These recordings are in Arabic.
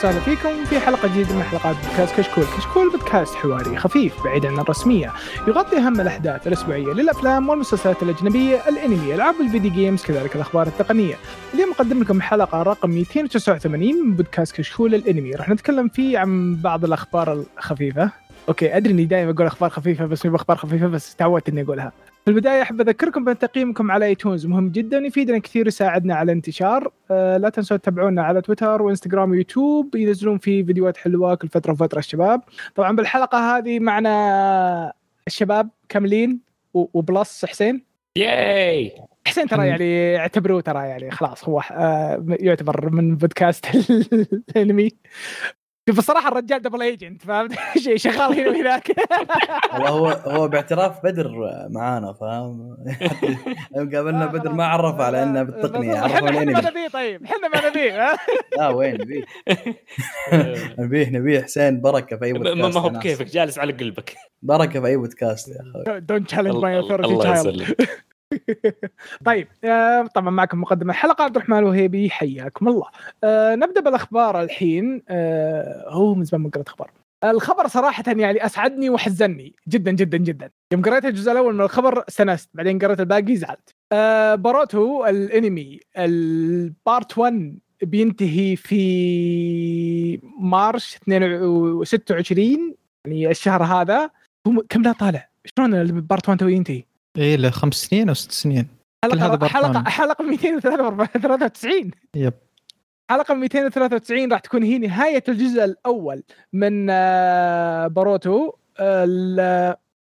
وسهلا فيكم في حلقة جديدة من حلقات بودكاست كشكول، كشكول بودكاست حواري خفيف بعيد عن الرسمية، يغطي أهم الأحداث الأسبوعية للأفلام والمسلسلات الأجنبية، الأنمي، ألعاب الفيديو games، كذلك الأخبار التقنية. اليوم أقدم لكم حلقة رقم 289 من بودكاست كشكول الأنمي، راح نتكلم فيه عن بعض الأخبار الخفيفة. okay أدري إني دائما أقول أخبار خفيفة بس مو أخبار خفيفة بس تعودت إني أقولها. في البداية أحب أذكركم بأن تقييمكم على ايتونز مهم جدا يفيدنا كثير يساعدنا على الانتشار. أه لا تنسوا تتابعونا على تويتر وإنستغرام ويوتيوب ينزلون فيه فيديوهات حلوة كل فترة وفترة الشباب. طبعا بالحلقة هذه معنا الشباب كاملين و plus حسين. yay حسين ترى يعني اعتبروه ترى يعني خلاص هو آه، يعتبر من بودكاست الأنمي. شوف الصراحه الرجال double agent فهمت؟ شيء شغال هنا وهناك. والله هو هو باعتراف بدر معانا فاهم؟ يوم قابلنا بدر ما عرف على إنه بالتقنية عرفنا إحنا ما نبيه طيب. إحنا ما نبيه لا وين نبيه نبيه نبيه. حسين بركة في أي بودكاست ما هو بكيفك جالس على قلبك. بركة في أي بودكاست يا أخوي. don't challenge my authority الله يسلمك. طيب آه، طبعا معكم مقدم الحلقة عبد الرحمن الوهيبي حياكم الله. آه، نبدأ بالأخبار الحين. آه، هو من زمان ما قرأت أخبار. الخبر صراحة يعني أسعدني وحزني جدا جدا جدا. يوم قريت الجزء الأول من الخبر استنست بعدين قريت الباقي زعلت. بوروتو الأنمي ال part 1 بينتهي في March 26 يعني الشهر هذا. كم لا طالع؟ شلون ال part 1 تو ينتهي؟ إيه له خمس سنين أو ست سنين. حلقة حلقه حلقه 293 yep. حلقة 293 راح تكون هي نهاية الجزء الأول من آه، بوروتو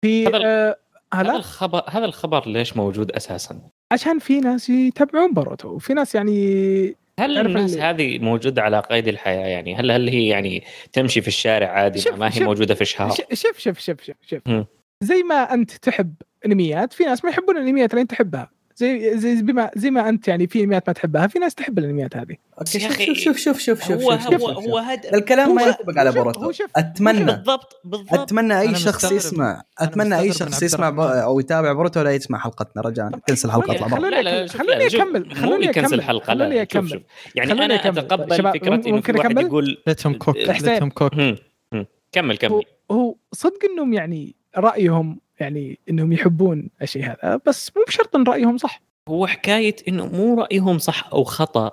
في هذا آه، هذا الخبر هذا الخبر ليش موجود أساسا؟ عشان في ناس يتابعون بوروتو وفي ناس يعني هل الناس اللي... هذه موجودة على قيد الحياة يعني؟ هل هل هي يعني تمشي في الشارع عادي؟ ما هي شف موجودة في شهر شوف شوف شوف شوف شوف. زي ما أنت تحب انميات في ناس ما يحبون الأنميات اللي أنت تحبها. زي زي بما زي ما أنت يعني في أنميات ما تحبها في ناس تحب الأنميات هذه. okay شوف شوف شوف شوف شوف هو شوف هو هو هذا الكلام ما ينطبق على بوروتو أتمنى. بالضبط بالضبط. أتمنى أي شخص يسمع أتمنى أي شخص يسمع أو يتابع بوروتو لا يسمع حلقتنا. رجاء cancel الحلقة اطلع برا خلوني أكمل خلوني أكمل الحلقة خلوني أكمل يعني أنا أتقبل فكره ممكن أكمل؟ يقول let him cook let him cook. كمل كمل. هو صدق إنهم يعني رايهم يعني إنهم يحبون الشيء هذا. بس مو بشرط إن رأيهم صح. هو حكاية إنه مو رأيهم صح أو خطأ.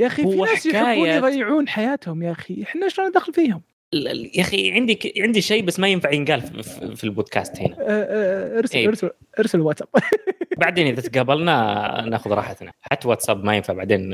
يا أخي في ناس يحبون يضيعون حياتهم يا أخي. إحنا شلون ندخل فيهم؟ يا أخي عندي ك... عندي شيء بس ما ينفع ينقال في, في البودكاست هنا. ارسل إيه. ارسل ارسل واتساب. بعدين إذا تقابلنا ناخذ راحتنا. حتى واتساب ما ينفع بعدين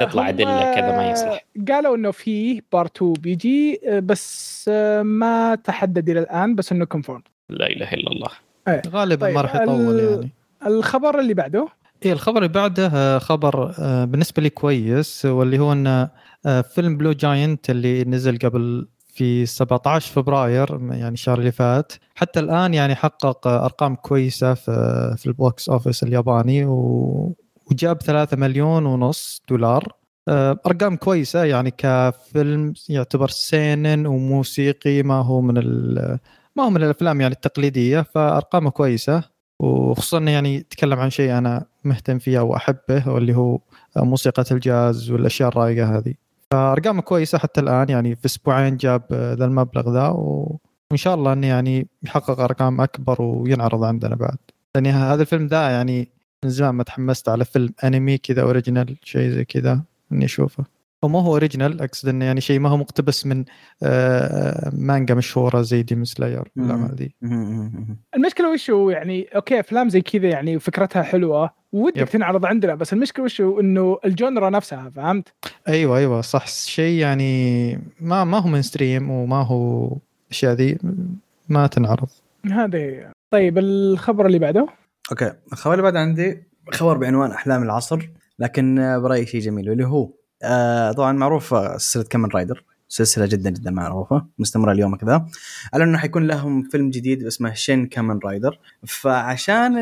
تطلع أدلة كذا ما يصلح. قالوا إنه في part 2 بيجي بس ما تحدد إلى الآن بس إنه confirm لا إله إلا الله. إيه. غالبا طيب ما راح يطول يعني. الخبر اللي بعده؟ إيه الخبر اللي بعده آه، خبر آه، بالنسبة لي كويس واللي هو إن آه، فيلم بلو جاينت اللي نزل قبل في 17 فبراير يعني الشهر اللي فات. حتى الآن يعني حقق أرقام كويسة في في ال box office الياباني وجاب 3 مليون ونص دولار. أرقام كويسة يعني كفيلم يعتبر seinen وموسيقي ما هو من ما هو من الأفلام يعني التقليدية فأرقامه كويسة وخصوصا يعني يتكلم عن شيء أنا مهتم فيه واحبه واللي هو موسيقى الجاز والأشياء الرايقة هذه. فأرقامه كويسة حتى الآن يعني في أسبوعين جاب ذا المبلغ ذا وإن شاء الله إنه يعني يحقق أرقام أكبر وينعرض عندنا بعد. لأن هذا الفيلم ذا يعني من زمان ما تحمست على فيلم أنمي كذا original شيء زي كذا إني أشوفه. وما هو original أقصد إنه يعني شيء ما هو مقتبس من آه، مانجا مشهورة زي ديمن سلاير الاعمال دي. المشكلة وش هو؟ يعني okay أفلام زي كذا يعني وفكرتها حلوة ودك تنعرض عندنا بس المشكلة وش هو؟ إنه ال genre نفسها فهمت؟ أيوه أيوه صح. شيء يعني ما ما هو mainstream وما هو الاشياء ذي ما تنعرض. هذه. طيب الخبر اللي بعده؟ okay الخبر اللي بعده عندي خبر بعنوان أحلام العصر لكن برأيي شيء جميل واللي هو آه طبعا معروف سلسلة كامن رايدر. سلسلة جدا جدا معروفة مستمرة اليوم كذا على إنه حيكون لهم فيلم جديد اسمه شين كامن رايدر. فعشان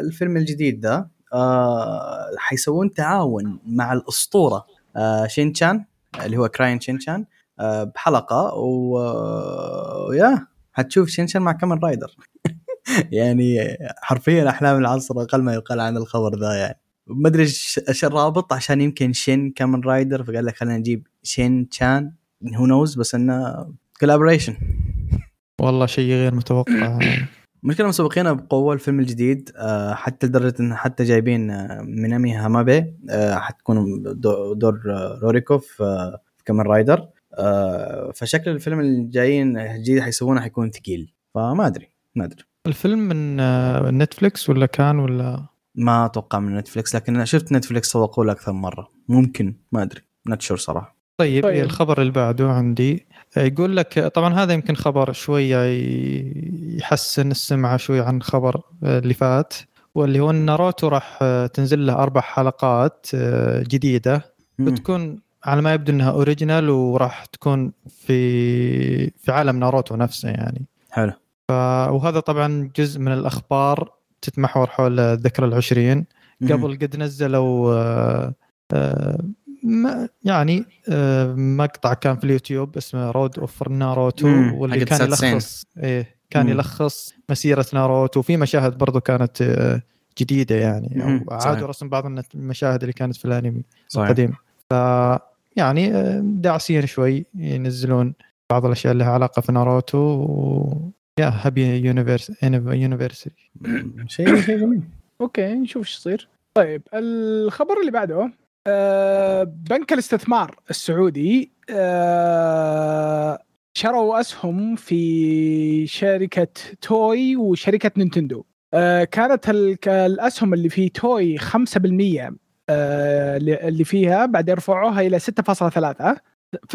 الفيلم الجديد ذا آه حيسوون تعاون مع الأسطورة آه شين تشان اللي هو كراين شين تشان آه بحلقة. ويا حتشوف شين تشان مع كامن رايدر. يعني حرفيا أحلام العصر أقل ما يقال عن الخبر ذا يعني. ما أدري إيش الرابط عشان يمكن شين كامن رايدر فقال لك خلينا نجيب شين تشان هو نوز بس إنه كولابوريشن والله شيء غير متوقع. المشكلة مسوقينها بقوة الفيلم الجديد آه، حتى لدرجة إن حتى جايبين آه، مينامي هامابي آه، حتكون دور روريكو في كمان رايدر. فشكل الفيلم الجايين الجديد حيسوونه حيكون ثقيل. فما أدري ما أدري. الفيلم من نتفلكس ولا كان ولا؟ ما أتوقع من نتفلكس لكن أنا شفت نتفلكس سوقوا له أكثر مرة. ممكن ما أدري. نتشر صراحة. طيب, طيب. الخبر اللي بعده عندي يقول لك طبعا هذا يمكن خبر شوية يحسن السمعة شوية عن خبر اللي فات واللي هو إن ناروتو راح تنزل له أربع حلقات جديدة. بتكون على ما يبدو إنها original وراح تكون في في عالم ناروتو نفسه يعني. حلو. ف... وهذا طبعا جزء من الأخبار تتمحور حول الذكرى العشرين. قبل قد نزلوا آه، آه، ما يعني آه، مقطع كان في اليوتيوب اسمه Road of Naruto واللي كان يلخص إيه كان مم. يلخص مسيرة ناروتو وفي مشاهد برضو كانت جديدة يعني عادوا رسم بعض المشاهد اللي كانت في الأنمي القديم. ف يعني داعسين شوي ينزلون بعض الأشياء اللي لها علاقة في ناروتو يا هابي يونيفرس يونيفرسيتي. شيء شيء جميل. أوكي نشوف إيش يصير. طيب الخبر اللي بعده آه بنك الاستثمار السعودي آه شروا أسهم في شركة توي وشركة نينتندو. آه كانت الأسهم اللي في توي 5% آه اللي فيها بعدين رفعوها إلى 6.3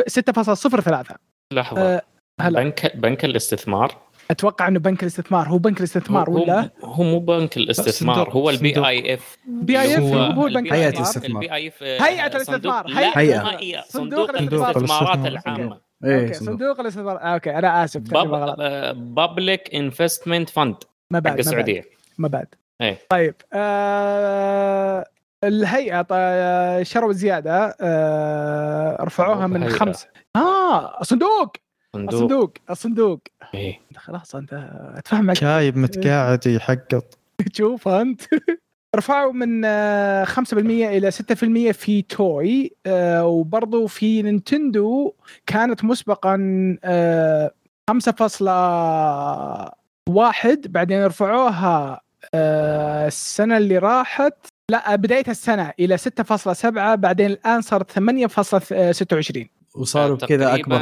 6.03 لحظة. آه هلا. بنك بنك الاستثمار أتوقع إنه بنك الاستثمار. هو بنك الاستثمار هو ولا؟ هو مو بنك الاستثمار هو ال PIF PIF هو البنك هيئه الاستثمار. هيئة الاستثمار. هيئة. صندوق الاستثمارات العامة. أوكي صندوق. الاستثمار. أوكي أنا آسف بابليك انفستمنت فند حق السعودية. ما بعد. طيب آه الهيئة شروا زيادة. آه رفعوها من خمسه آه صندوق! صندوق الصندوق الصندوق. إيه. خلاص أنت اتفهمك شايب متقاعد يحقط شوف أنت. رفعوا من 5% آه، إلى 6% في توي آه، وبرضه في نينتندو كانت مسبقا 5.1 آه، بعدين رفعوها السنة اللي راحت. لا بداية السنة إلى 6.7 بعدين الآن صارت 8.26 وصاروا بكذا أكبر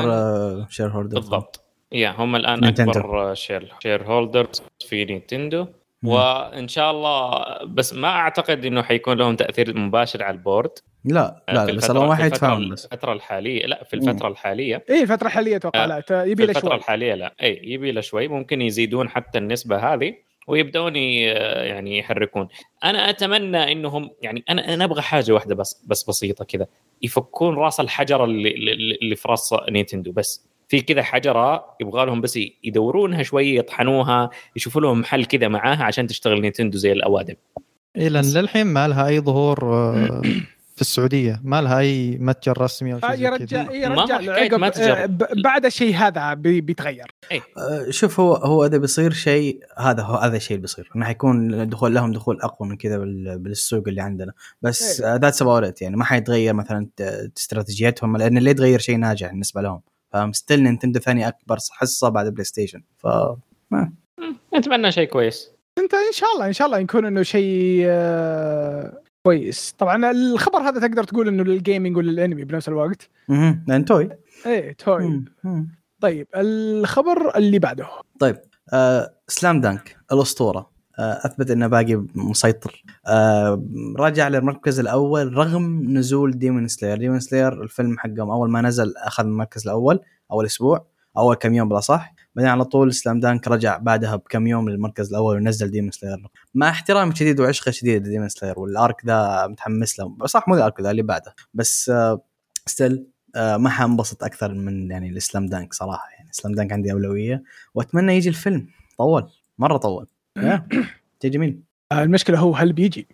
shareholder بالضبط. يا هم الآن نينتندو. أكبر share shareholders في نينتندو وإن شاء الله بس ما أعتقد إنه حيكون لهم تأثير مباشر على ال board. لا لا, لا بس الله واحد يتفاهم بس. الفترة الحالية لا في الفترة مم. الحالية. اي الفترة الحاليه أتوقع لا يبي له شوي. الفترة الحالية لا. اي يبي له شوي. ممكن يزيدون حتى النسبة هذه. ويبدأون يعني يحركون. أنا أتمنى إنهم يعني أنا أنا أبغى حاجة واحدة بس بس بسيطة كذا. يفكون راس الحجره اللي اللي في راس نينتندو بس. في كذا حجرة يبغى لهم بس يدورونها شوي يطحنوها يشوفوا لهم محل كذا معاها عشان تشتغل نينتندو زي الأوادم. اي لأن للحين ما لها أي ظهور آه، في السعودية. ما لها أي متجر رسمي أو شيء آه آه بعد الشيء هذا بيتغير. أي. آه شوف هو هو إذا بيصير شيء هذا هو هذا الشيء اللي بيصير. إنه حيكون دخول لهم دخول أقوى من كذا بالسوق اللي عندنا. بس that's about يعني ما حيتغير مثلا استراتيجيتهم لأن اللي يتغير شيء ناجح بالنسبة لهم. ف still نينتندو ثاني أكبر حصة بعد بلاي ستيشن ف ما. أتمنى شيء كويس. إنت إن شاء الله إن شاء الله يكون إنه شيء كويس. طبعا الخبر هذا تقدر تقول إنه لل gaming وللأنمي بنفس الوقت. أها لأن توي. إيه توي. طيب الخبر اللي بعده. طيب آه Slam Dunk الأسطورة. آه أثبت إنه باقي مسيطر. آه رجع للمركز الأول رغم نزول Demon Slayer Demon Slayer الفيلم حقهم أول ما نزل أخذ المركز الأول أول أسبوع أول كم يوم بالأصح. بعدين على طول Slam Dunk رجع بعدها بكم يوم للمركز الأول ونزل Demon Slayer مع احترامي شديد وعشقي شديد ل Demon Slayer وال arc ذا متحمس له. صح مو ال arc ذا اللي بعده. بس آه still آه ما حنبسط أكثر من يعني ال Slam Dunk صراحة. يعني Slam Dunk عندي أولوية وأتمنى يجي الفيلم. طول مرة طول. شيء جميل. آه، المشكلة هو هل بيجي؟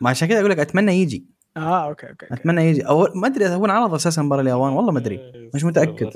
ما عشان كذا أقول لك أتمنى يجي. آه أوكي أوكي, أوكي. أتمنى يجي. أو ما أدري إذا هو انعرض أساسا برا اليابان والله ما أدري. مش متأكد.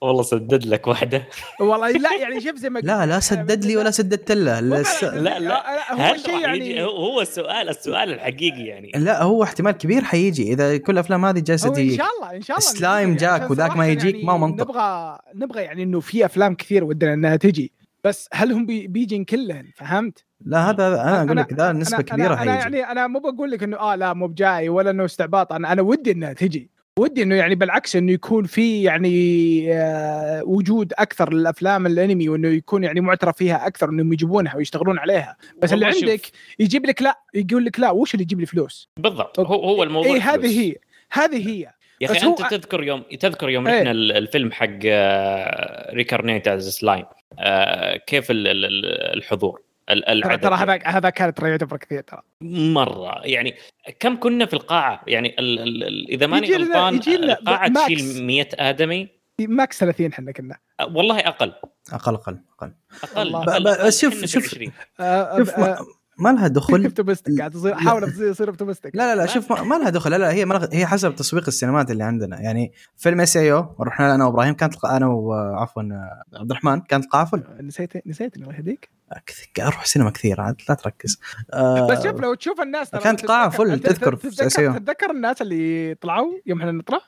والله سدد لك واحدة. والله لا يعني شوف زي ما لا لا سدد لي ولا سددت له. لا، لا. هو هل شيء يعني هو السؤال السؤال الحقيقي يعني. لا هو احتمال كبير حيجي. إذا كل الافلام هذه جالسة إن شاء الله إن شاء الله سلايم يجي. جاك وذاك ما يجيك يعني ما هو منطق. نبغى نبغى يعني إنه في أفلام كثير ودنا إنها تجي. بس هل هم بي بيجين كلهن؟ فهمت؟ لا هذا أنا أقول لك ذا أنا- نسبة أنا- كبيرة أنا حيجي يعني أنا مو بقول لك إنه آه لا مو بجاي ولا إنه استعباط. أنا أنا ودي إنها تجي. ودي إنه يعني بالعكس إنه يكون في يعني آه وجود أكثر للأفلام الأنمي وإنه يكون يعني معترف فيها أكثر إنهم يجيبونها ويشتغلون عليها. بس اللي شوف، عندك يجيب لك لا يقول لك لا وش اللي يجيب لي فلوس؟ بالضبط. هو هو الموضوع اي هذه. هي. هذه هي. يا أخي هو- أنت تذكر يوم تذكر يوم إيه. رحنا ال- الفيلم حق Reincarnated as Slime آه، كيف ال- ال- ال- الحضور ال- ترى العدد. ترى هذا هذا كانت ترى يعتبر كثير ترى. مرة يعني كم كنا في القاعة؟ يعني ال ال ال إذا ماني غلطان القاعة. تشيل 100 آدمي؟ ماكس 30 إحنا كنا. آه، والله أقل. أقل أقل أقل. أقل بس شوف- شوف. 20. آه، شوف آه، ما, لها دخل. اوبتمستك قاعد تصير احاول اصير اوبتمستك لا لا لا شوف ما, لها دخل. لا لا هي لها هي حسب تسويق السينمات اللي عندنا. يعني فيلم اس اي أو رحنا له أنا وإبراهيم كانت أنا وعفوا عبد الرحمن كانت القاعه فل نسيت نسيت الله يهديك. كث- أروح سينما كثير عاد لا تركز. آه بس شوف لو تشوف الناس كانت تتذكر- فل، تذكر تتذكر الناس اللي طلعوا يوم إحنا نطلع؟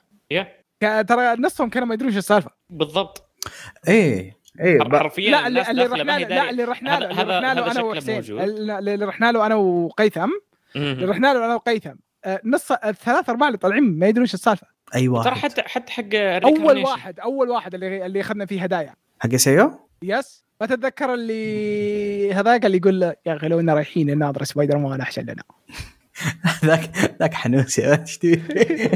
ترى نصهم كانوا ما يدرون إيش السالفة. بالضبط. إيه. إيه ب- حرفيا لا اللي, اللي رحنا له لا اللي رحنا له هذا- اللي رحنا له أنا وحسين موجود. اللي اللي رحنا له أنا وقيثم. اللي. رحنا له أنا وقيثم. آه، نص الثلاث أرباع اللي طالعين ما يدرون إيش السالفة. اي ترى واحد حتى حتى حق أول. واحد أول واحد اللي اللي أخذنا فيه هدايا. حق اس اي أو يس. ما تتذكر اللي هذاك اللي يقول له يا أخي لو إننا رايحين نناظر سبايدر مان أحسن لنا. ذاك ذاك حنوس يا إيش تبي؟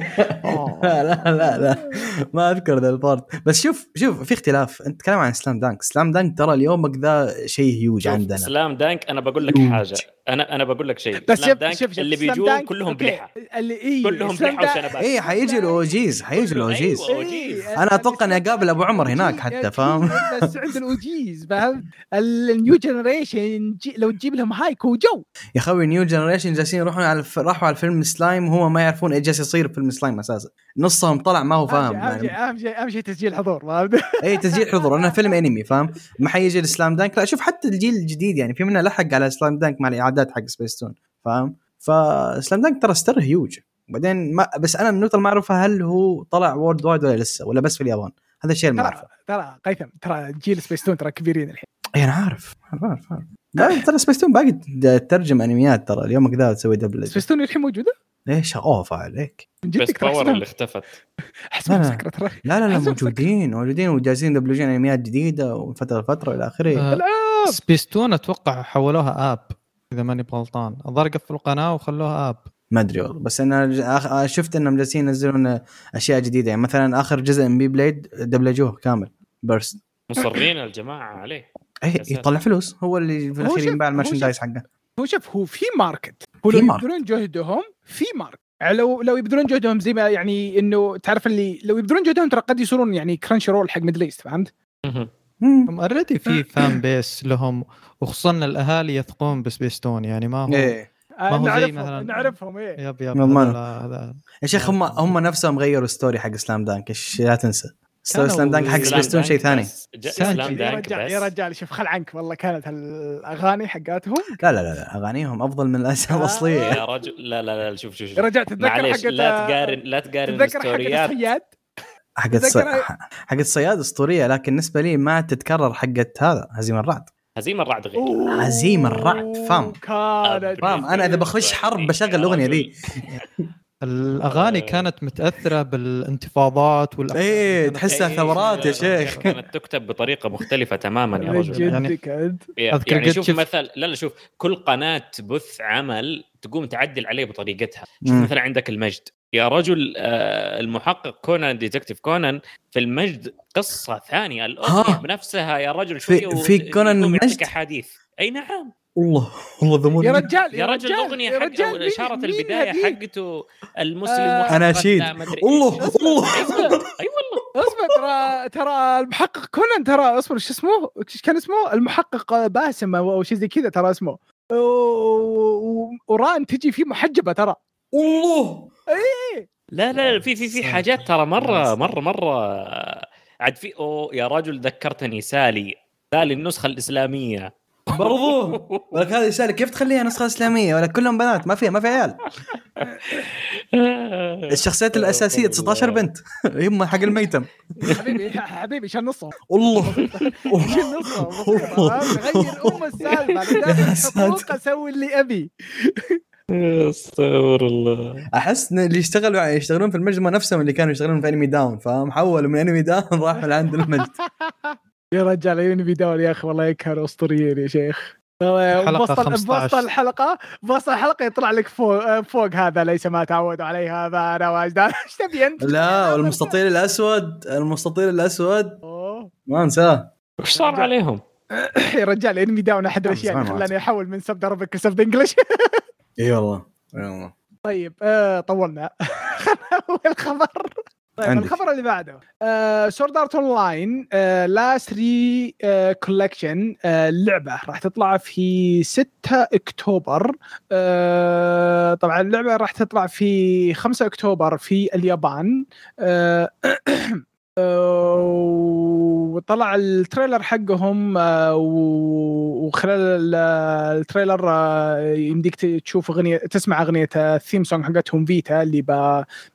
لا لا لا لا. ما أذكر ذا البارت. بس شوف شوف في اختلاف. أنت تتكلم عن سلام دانك سلام دانك ترى اليومك ذا شيء هيوج عندنا. سلام دانك أنا بقول لك. حاجة. أنا أنا بقول لك شيء. بس سلام شوف دانك شوف شوف اللي بيجون كلهم بلحى اللي إيه كلهم دانك- وشنبات. إيه حيجي الاوجيز حيجي الاوجيز أيوة. أوجيز. أنا أتوقع إني أقابل أبو عمر هناك حتى، فاهم؟ بس عند الاوجيز فهمت؟ النيو جنريشن لو تجيب لهم هايكو جو. يا أخوي نيو جنريشن جالسين يروحون على الف... راحوا على فيلم سلايم وهم ما يعرفون إيش جالس يصير في فيلم سلايم أساسا. نصهم طلع ما هو فاهم أهم شيء يعني أهم شيء أهم شيء تسجيل حضور اي تسجيل حضور انه فيلم أنمي فاهم؟ ما حيجي السلام دانك. لا شوف حتى الجيل الجديد يعني في منه لحق على سلام دانك مع الاعادات حق سبيس تون فاهم؟ فسلام دانك ترى ستر هيوج بعدين ما بس أنا النقطة اللي ما أعرفها هل هو طلع وورد وايد ولا لسه ولا بس في اليابان؟ هذا الشيء اللي ما أعرفه. ترى قيثم ترى جيل سبيستون ترى كبيرين الحين. اي أنا عارف عارف عارف, عارف. لا ترى سبيس تون باقي تترجم أنميات ترى. اليوم كذا تسوي دبلج سبيستون الحين موجودة؟ إيش؟ اوف عليك. من بس جدك باور اللي اختفت. لا. مسكره ترى. لا لا لا موجودين موجودين وجالسين يدبلجون أنميات جديدة ومن فتره لفترة إلى آخره. آه، العاب سبيستون أتوقع حولوها app إذا ماني بغلطان. الظاهر قفلوا القناة وخلوها app. ما أدري والله. بس أنا أخ- شفت إنهم جالسين ينزلون أشياء جديدة. يعني مثلا آخر جزء من Beyblade دبلجوه كامل. Burst مصرين الجماعة عليه. يطلع فلوس. هو اللي في الأخير ينباع هو ال merchandise حقه. هو شوف هو في market هو لو. يبذلون جهدهم في market يعني لو لو يبذلون جهدهم زي ما يعني إنه تعرف اللي لو يبذلون جهدهم ترى قد يصيرون يعني Crunchyroll حق Middle East فهمت؟ هم already في fan base لهم وخصوصا الأهالي يثقون بسبيستون يعني ما هو إيه. آه، ما هو زي نعرفهم مثلاً- نعرفهم إيه. يب يب يا شيخ هم هم نفسهم غيروا story حق سلام دانك إيش لا تنسى. سلام دانك حق سبيستون شيء ثاني. سلام يا دانك رجال يا رجال شوف خل عنك والله. كانت الأغاني حقاتهم لا لا لا, لا أغانيهم أفضل من الأس- آه. الأصلية. يا رجل لا لا لا شوف شوف شوف. يا رجال تتذكر حقت لا تقارن لا تقارن تتذكر حقت الستوريات. الصياد؟ حقت الص... تذكر- حقت الصياد أسطورية لكن بالنسبة لي ما تتكرر حقت هذا هزيم الرعد. هزيمه الرعد غير. عزيم الرعد، فام. فاهم أنا إذا بخش حرب بشغل الأغنية ذي الأغاني آه. كانت متأثرة بالانتفاضات إيه، اللي كانت- تحسها ثورات يا شيخ. كانت تكتب بطريقة مختلفة تماما يا رجل يعني- جدك انت أذكر يعني شوف شفت- مثل لا لا شوف كل قناة تبث عمل تقوم تعدل عليه بطريقتها شوف. مثلا عندك المجد يا رجل آه، المحقق كونان ديتكتيف كونان في المجد قصة ثانية الاغنيه ها. بنفسها يا رجل في- شوية في وت- كونان المجد؟ أحاديث أي نعم الله والله ذمور يا رجال يا الأغنية رجال، أو مين- إشارة البداية؟ حقته المسلم آه، أدري الله. الله اي والله أي والله. اصبر ترى ترى المحقق كونان ترى اصبر شو اسمه؟ إيش كان اسمه؟ المحقق باسم أو أو شيء زي كذا ترى اسمه. وران تجي فيه محجبة ترى. الله لا لا في في في حاجات ترى مرة مرة مرة. عاد في أوه يا رجل ذكرتني سالي. سالي النسخة الإسلامية. برضو؟ ولك هذه رسالة كيف تخليها نسخة إسلامية؟ ولا كلهم بنات ما فيها ما في عيال. الشخصيات الأساسية 19 بنت. هم حق الميتم. حبيبي حبيبي شال نصهم. الله شال نصهم. بسيطة. غير أم السالفة. أسوي اللي أبي. استغفر الله. أحس إن اللي يشتغلوا يشتغلون في المجمع نفسهم اللي كانوا يشتغلون في انمي داون فاهم حولوا من انمي داون راحوا لعند المجد يا رجال ينبي دول يا أخي والله كانوا أسطوريين يا شيخ. بوسط 15. بوسط الحلقة بوسط الحلقة يطلع لك فوق فوق هذا ليس ما تعودوا عليه هذا أنا واجداد إيش تبي أنت؟ لا والمستطيل الأسود المستطيل الأسود. أوه. ما أنساه. وش صار عليهم؟ يا رجال انمي داون أحد الأشياء اللي خلاني أحول من sub Arabic ل sub English إي والله إي والله. طيب آه طولنا. خلنا أول خبر. طيب عندك. الخبر اللي بعده. Sword Art Online Last Recollection اللعبه راح تطلع في 6 أكتوبر. آه طبعا اللعبة راح تطلع في 5 أكتوبر في اليابان. آه، وطلع ال trailer حقهم آه، وخلال ال- ال trailer آه، يمديك تشوف أغنية تسمع أغنية ال theme song حقتهم Vita اللي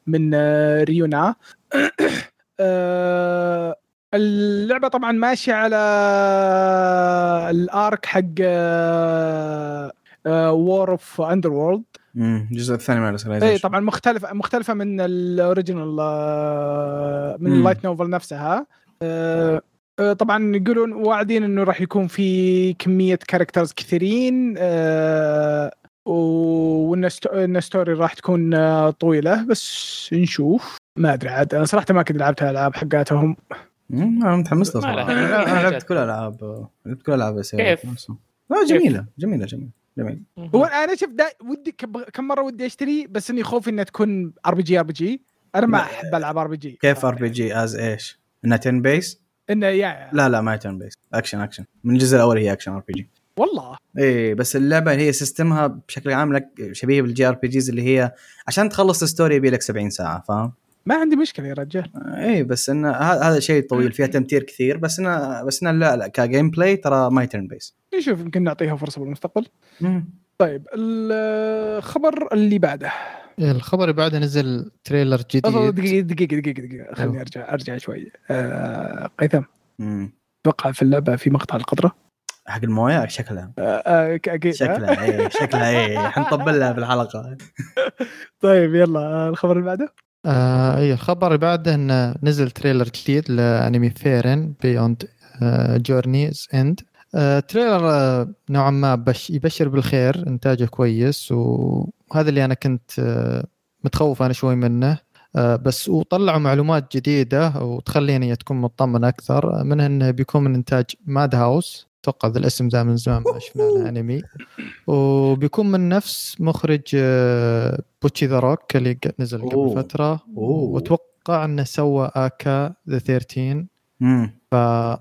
من آه، ReoNa. آه، اللعبة طبعا ماشية على ال arc حق War of Underworld أمم، الجزء الثاني من Alicization طبعا مختلفه مختلفة من ال original آه، من. ال light novel نفسها. آه، آه، طبعا يقولون واعدين إنه راح يكون في كمية characters كثيرين وإن story راح تكون طويلة بس نشوف. ما أدري عاد. أنا صراحة ما كنت لعبت الألعاب حقاتهم. أمم، أنا متحمس له صراحة. أنا. لعبت كل الالعاب لعبت كل الالعاب بس كيف؟ لا جميلة جميلة جميلة. جميله هو أنا شوف دا ودي كم مرة ودي أشتري بس إني خوفي إنها تكون ار بي جي ار بي جي أنا ما. أحب ألعب ار بي جي كيف ار بي جي از إيش؟ إنها 10 بيس؟ إنه يا لا لا ما هي turn based action action من الجزء الأول هي action RPG والله. إيه بس اللعبة هي system ها بشكل عام لك شبيه بال JRPGs اللي هي عشان تخلص ال story يبي لك 70 ساعة فاهم؟ ما عندي مشكلة يا رجال. إيه بس انه هذا شيء طويل فيها تمطيط كثير بس انه بس انه لا لا ك gameplay ترى ما هي turn based. نشوف يمكن نعطيها فرصة بالمستقبل. طيب الخبر اللي بعده. الخبر اللي بعده نزل trailer جديد. دقيقة دقيقة دقيقة دقيقة. خليني أيوه. أرجع أرجع شوي. آه قيثم. أتوقع في اللعبة في مقطع القطره حق الموية؟ شكلها. آه آه أكيد. آه. شكلها إيه شكلها إيه. حنطبل لها في الحلقة. طيب يلا آه، الخبر اللي بعده. آه اي الخبر اللي بعده انه نزل trailer جديد لأنمي Frieren Beyond Journey's End trailer آه نوعا ما بش يبشر بالخير إنتاجه كويس وهذا اللي أنا كنت آه متخوف أنا شوي منه. آه بس وطلعوا معلومات جديدة وتخليني تكون مطمن أكثر منها إنه بيكون من إنتاج Madhouse أتوقع ذا الاسم ذا من زمان ما شفنا له أنمي. وبيكون من نفس مخرج آه، Bocchi the Rock اللي نزل قبل أوه. فترة. أوه. وأتوقع إنه سوى ACCA the 13 امم ف آه،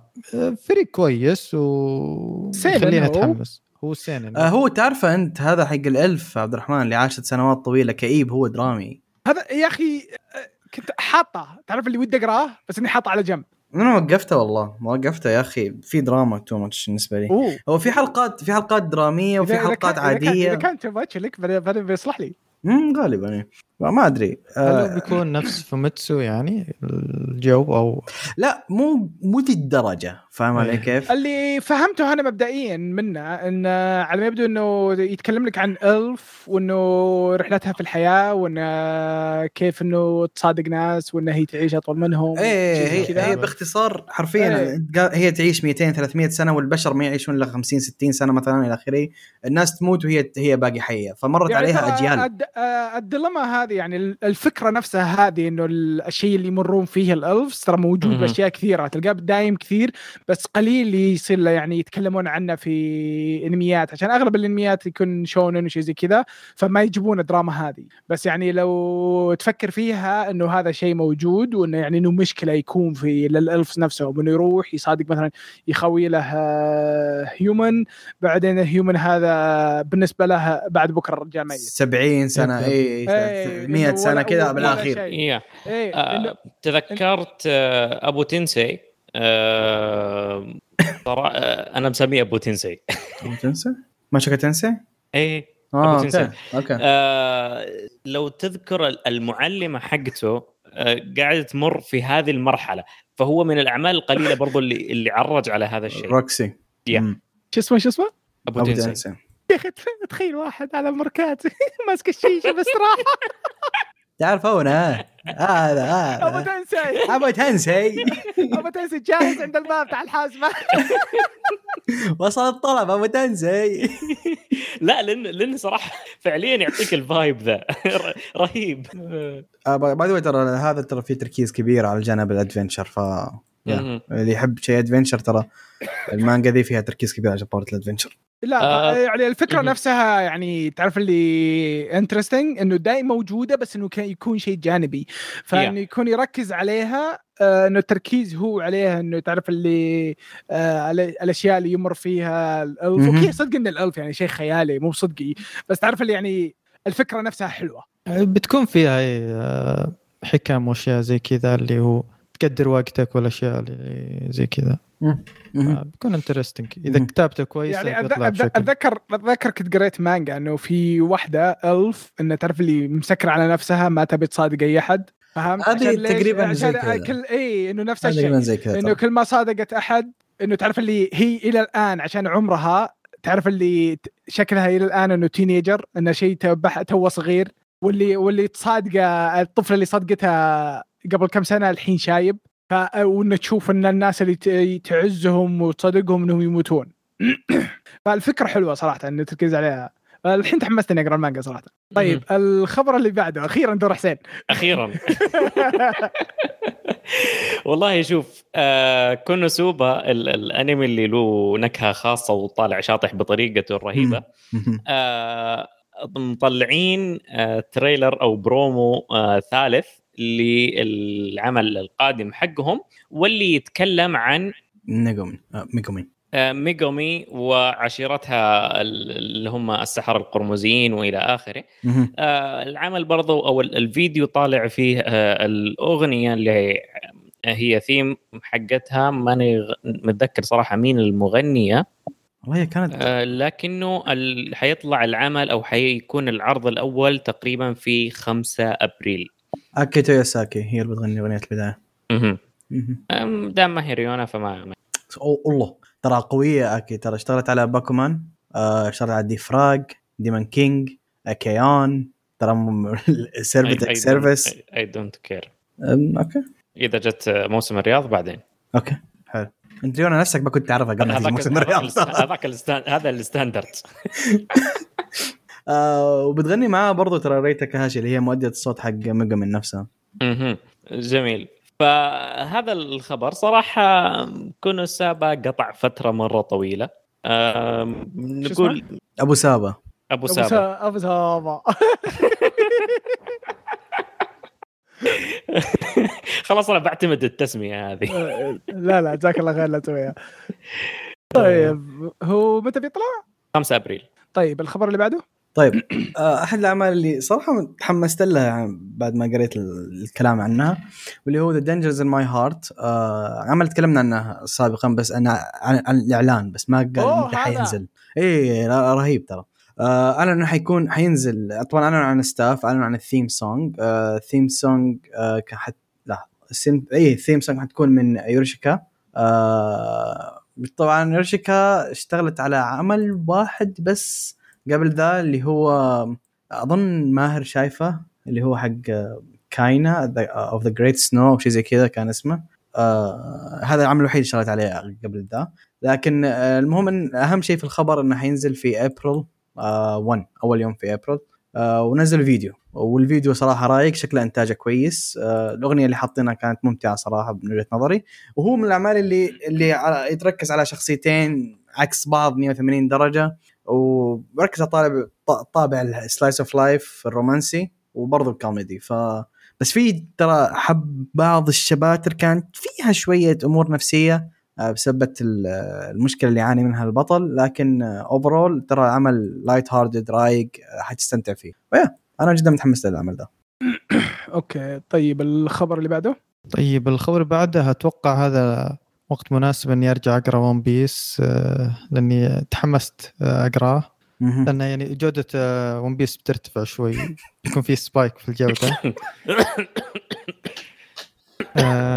فريق كويس و خلينا هو. نتحمس. هو seinen. آه هو تعرفه أنت هذا حق ال elf عبد الرحمن اللي عاشت سنوات طويلة كئيب هو درامي. هذا يا أخي كنت حاطه. تعرف اللي ودي أقراه؟ بس إني حاطه على جنب. أنا وقفته والله؟ ما وقفته يا أخي. في دراما too much بالنسبة لي. أوه. هو في حلقات في حلقات دراميه وفي إذا- حلقات إذا كان- عادية. إذا كان too much لك بيصلح لي. امم غالبا إيه. ما ما أدري هل آه هو بيكون نفس Fumetsu يعني الجو أو لا مو مو ذي الدرجة فاهم علي إيه. كيف؟ اللي فهمته أنا مبدئيا منه إن على ما يبدو إنه يتكلم لك عن إلف وإنه رحلتها في الحياة وانه كيف إنه تصادق ناس وانها هي تعيش أطول منهم إيه هي. هي باختصار حرفيا. قال- هي تعيش 200 300 سنة والبشر ما يعيشون إلا 50 60 سنة مثلا إلى آخره الناس تموت وهي هي باقي حية فمرت يعني عليها أجيال الد... آه، هذه يعني الفكرة نفسها هذه إنه الشيء اللي يمرون فيه الالفز ترى موجود. بأشياء كثيرة تلقاه دايم كثير بس قليل اللي يصير له يعني يتكلمون عنه في انميات عشان أغلب الانميات يكون شونن وشيء زي كذا فما يجيبون الدراما هذه. بس يعني لو تفكر فيها إنه هذا شيء موجود وإنه يعني إنه مشكلة يكون في للالفز نفسهم إنه يروح يصادق مثلا يخوي له هيومن بعدين الهيومن هذا بالنسبة له بعد بكرة الرجال ميت. 70 سنة اي إيه، 100 إنه سنة كذا بالآخير. إيه. إيه آه، إنه تذكرت آه، أبو تنسي آه، آه، أنا مسميه أبو تنسي تنسى ما شكت تنسى؟ إيه آه أبو تنسي. أوكي أوكي آه، لو تذكر المعلمة حقته آه، قاعدة تمر في هذه المرحلة فهو من الأعمال القليلة برضو اللي اللي عرج على هذا الشيء روكسي. شو اسمه شو اسمه؟ أبو أبو تنسي تنسى يا أخي تخيل واحد على مركات ماسك الشيشة بس راح تعرفونه هذا أبو هذا تنسي. أبو تنسي. أبو تنسي جاهز عند الباب تاع الحازمه وصل الطلب أبو تنسي. لا لأن لأن صراحة فعليا يعطيك الفايب ذا. رهيب. باي ذا ترى هذا ترى فيه تركيز كبير على جانب الادفنشر ف. مهم. اللي يحب شيء adventure ترى المانجا ذي فيها تركيز كبير على جبارة ال adventure لا آه. يعني الفكرة مهم. نفسها يعني تعرف اللي interesting إنه دايما موجودة بس إنه كان يكون شيء جانبي فإنه يكون يركز عليها آه، إنه التركيز هو عليها إنه تعرف اللي آه على الأشياء اللي يمر فيها ال elf. okay صدق إن ال elf يعني شيء خيالي مو صدقي بس تعرف اللي يعني الفكرة نفسها حلوة بتكون فيها آه، حكم وأشياء زي كذا اللي هو تقدر وقتك والأشياء اللي زي كذا آه، بيكون interesting إذا. كتابته كويسه يعني أتذ- بيطلع أتذ- بشكل اتذكر اتذكر كنت قريت مانجا إنه في واحدة elf إنه تعرف اللي مسكرة على نفسها ما تبي تصادق أي أحد فهمت؟ هذه؟ تقريباً زي عشان كذا. كل إي إنه نفس الشيء إنه. كل ما صادقت أحد إنه تعرف اللي هي إلى الآن عشان عمرها تعرف اللي شكلها إلى الآن إنه teenager إنه شيء توه صغير واللي واللي تصادقه الطفل اللي صدقتها قبل كم سنة الحين شايب ف وانه تشوف إن الناس اللي تعزهم وتصدقهم إنهم يموتون. فالفكرة حلوة صراحة انه تركز عليها. الحين تحمست اني أقرأ المانجا صراحة. طيب الخبر اللي بعده أخيرا دور حسين. أخيرا. والله شوف آه كونوسوبا ال- الأنمي اللي له نكهة خاصة وطالع شاطح بطريقته الرهيبة. آه مطلعين آه trailer أو برومو آه ثالث. للعمل القادم حقهم واللي يتكلم عن آه، ميجومين آه، ميجومي وعشيرتها ال- اللي هم السحرة القرمزيين وإلى آخره. آه، العمل برضو أو ال- الفيديو طالع فيه الأغنية اللي هي ثيم حقتها ماني متذكر صراحة مين المغنية. والله كانت لكنه حيطلع العمل أو حيكون العرض الأول تقريبا في 5 أبريل. أكي توياساكي هي اللي بتغني أغنية البداية. أم، دام ما هي ريونا فما الله. ترى قوية أكي. ترى اشتغلت على باكومان آه، اشتغلت على دي فراج ديمون كينج اكيون ترى I- سيرفيس don't care. أم، أوكي. إذا جت موسم الرياض بعدين. okay حلو. أنت ريونا نفسك ما كنت تعرفها قبل موسم الرياض. هذاك هذا ال standard. آه وبتغني معاه برضو ترى ري تاكاهاشي اللي هي مؤدية الصوت حق ميجومين نفسها. مهم. جميل. فهذا الخبر صراحة كونو سابا قطع فترة مرة طويلة. آم، نقول أبو سابا. أبو سابا. سا- أبو سابا. خلاص أنا بعتمد التسمية هذه. لا لا جزاك الله خير لا تسويها طيب هو متى بيطلع؟ 5 أبريل. طيب الخبر اللي بعده؟ طيب آه، أحد الأعمال اللي صراحة تحمست لها يعني بعد ما قريت ال- الكلام عنها واللي هو The Dangers in My Heart عمل تكلمنا عنه سابقا بس أنا عن, الإعلان بس ما قال متى. حينزل. اي رهيب ترى. آه اعلن إنه حيكون حينزل. طبعا أعلن عن ال staff أعلن عن ال theme song آه theme song آه حت لا اي ال theme song حتكون من يورشيكا آه طبعا يورشيكا اشتغلت على عمل واحد بس قبل ذا اللي هو أظن ماهر شايفه اللي هو حق Kaina of the Great Snow أو شيء زي كذا كان اسمه. آه هذا العمل الوحيد اللي اشتغلت عليه قبل ذا. لكن آه المهم إن أهم شيء في الخبر إنه حينزل في ابريل آه 1 أول يوم في ابريل آه ونزل فيديو. والفيديو صراحة رايق شكله إنتاجه كويس. آه الأغنية اللي حاطينها كانت ممتعة صراحة من وجهة نظري. وهو من الأعمال اللي اللي يتركز على شخصيتين عكس بعض 180 درجة. وبركز على طالب طابع ال slice of life الرومانسي وبرضه الكوميدي ف بس في ترى حب بعض الشباتر كانت فيها شوية أمور نفسية آه، بسبب ال- المشكلة اللي يعاني منها البطل لكن overall ترى عمل light-hearted رايق آه، حتستمتع فيه. ويا أنا جدا متحمس للعمل ده. okay طيب الخبر اللي بعده؟ طيب الخبر اللي بعده أتوقع هذا وقت مناسب إني أرجع أقرأ One Piece آه، لأني تحمست آه، أقرأه. لأن يعني جودة One Piece بترتفع شوي. يكون في spike في الجودة. آه،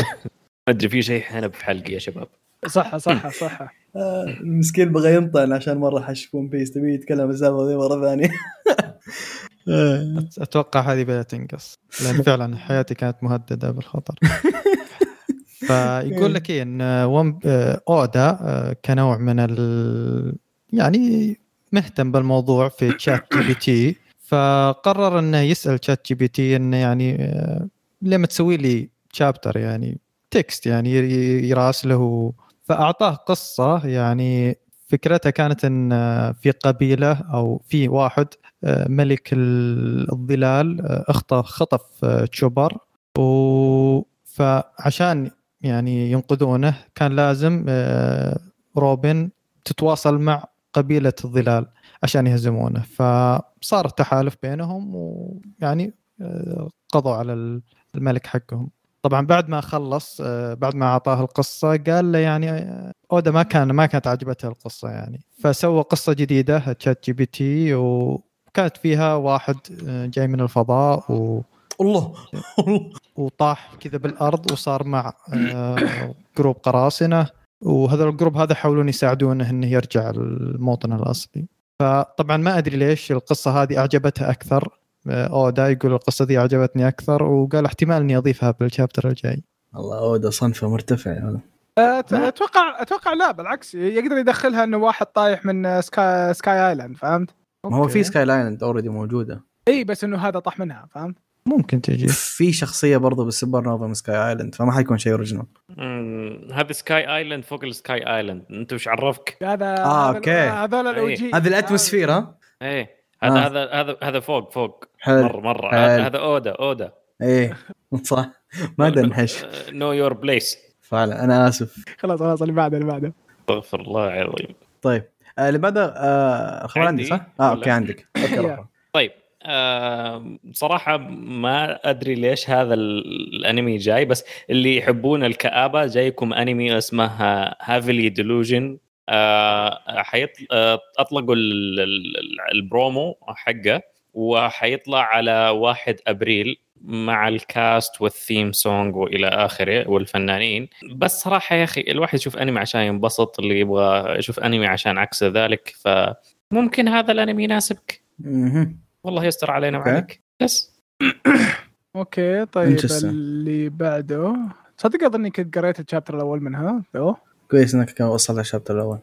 أدري في شيء حنب في حلقي يا شباب. صح صح صح. آه، المسكين بغى ينطعن عشان مرة حش One Piece تبي يتكلم السالفة ذي مرة ثانية؟ آه. أتوقع هذه بدأت تنقص. لأن فعلا حياتي كانت مهددة بالخطر. فيقول لك إيه إن One آه، اودا آه، كنوع من ال يعني مهتم بالموضوع في ChatGPT فقرر إنه يسأل ChatGPT إنه يعني آه، لما تسوي لي chapter يعني تكست يعني يراسله. فأعطاه قصة يعني فكرتها كانت إن آه، في قبيلة أو في واحد آه، ملك ال- الظلال آه، اخطف خطف آه، تشوبر و فعشان يعني ينقذونه كان لازم آه، روبن تتواصل مع قبيلة الظلال عشان يهزمونه. فصار تحالف بينهم ويعني آه، قضوا على ال- الملك حقهم. طبعا بعد ما خلص آه، بعد ما أعطاه القصة قال له يعني أودا ما كان ما كانت عجبته القصة يعني. فسوى قصة جديدة ChatGPT وكانت فيها واحد جاي من الفضاء و الله وطاح كذا بالأرض وصار مع آه، group قراصنة وهذا ال group هذا يحاولون يساعدونه إنه يرجع للموطن الأصلي فطبعا ما أدري ليش القصة هذه عجبته أكثر آه، أودا يقول القصة دي عجبتني أكثر وقال احتمال إني أضيفها بال chapter الجاي الله أودا صنفه مرتفع. أت- أتوقع أتوقع لا بالعكس يقدر يدخلها إنه واحد طايح من Sky Sky Island فهمت؟ ما هو في. Sky Island already موجودة إي بس إنه هذا طاح منها فهمت؟ ممكن تجي. في شخصية برضو بالسوبر نوفا من Sky Island فما حيكون شيء original هذا Sky Island فوق ال Sky Island أنت وش عرفك؟ هذا آه، هذا- أوكي. هذول أي. ال OG هذه ال atmosphere ها؟ إيه. هذا آه. هذا هذا هذا فوق فوق. حلو. مره مرة. هذا هذا أودا أودا. إيه. صح. ما دنحش know your place فعلا أنا آسف. خلاص خلاص اللي بعده اللي بعده. استغفر الله العظيم. طيب. آه اللي بعده آه عندي؟ صح؟ آه؟ okay عندك. okay. طيب. صراحة ما أدري ليش هذا ال- الأنمي جاي بس اللي يحبون الكآبة جايكم أنمي اسمه Heavenly Delusion آه. آه أطلقوا ال- ال- البرومو حقه وحيطلع على 1 أبريل مع ال cast وال theme song وإلى آخره والفنانين بس صراحة يا أخي الواحد يشوف أنمي عشان ينبسط اللي يبغى يشوف أنمي عشان عكس ذلك فممكن هذا الأنمي يناسبك. والله يستر علينا. وعليك بس okay طيب. اللي بعده صدق اظني كنت قريت ال chapter الأول منها ذو كويس إنك كان وصلت ال chapter الأول.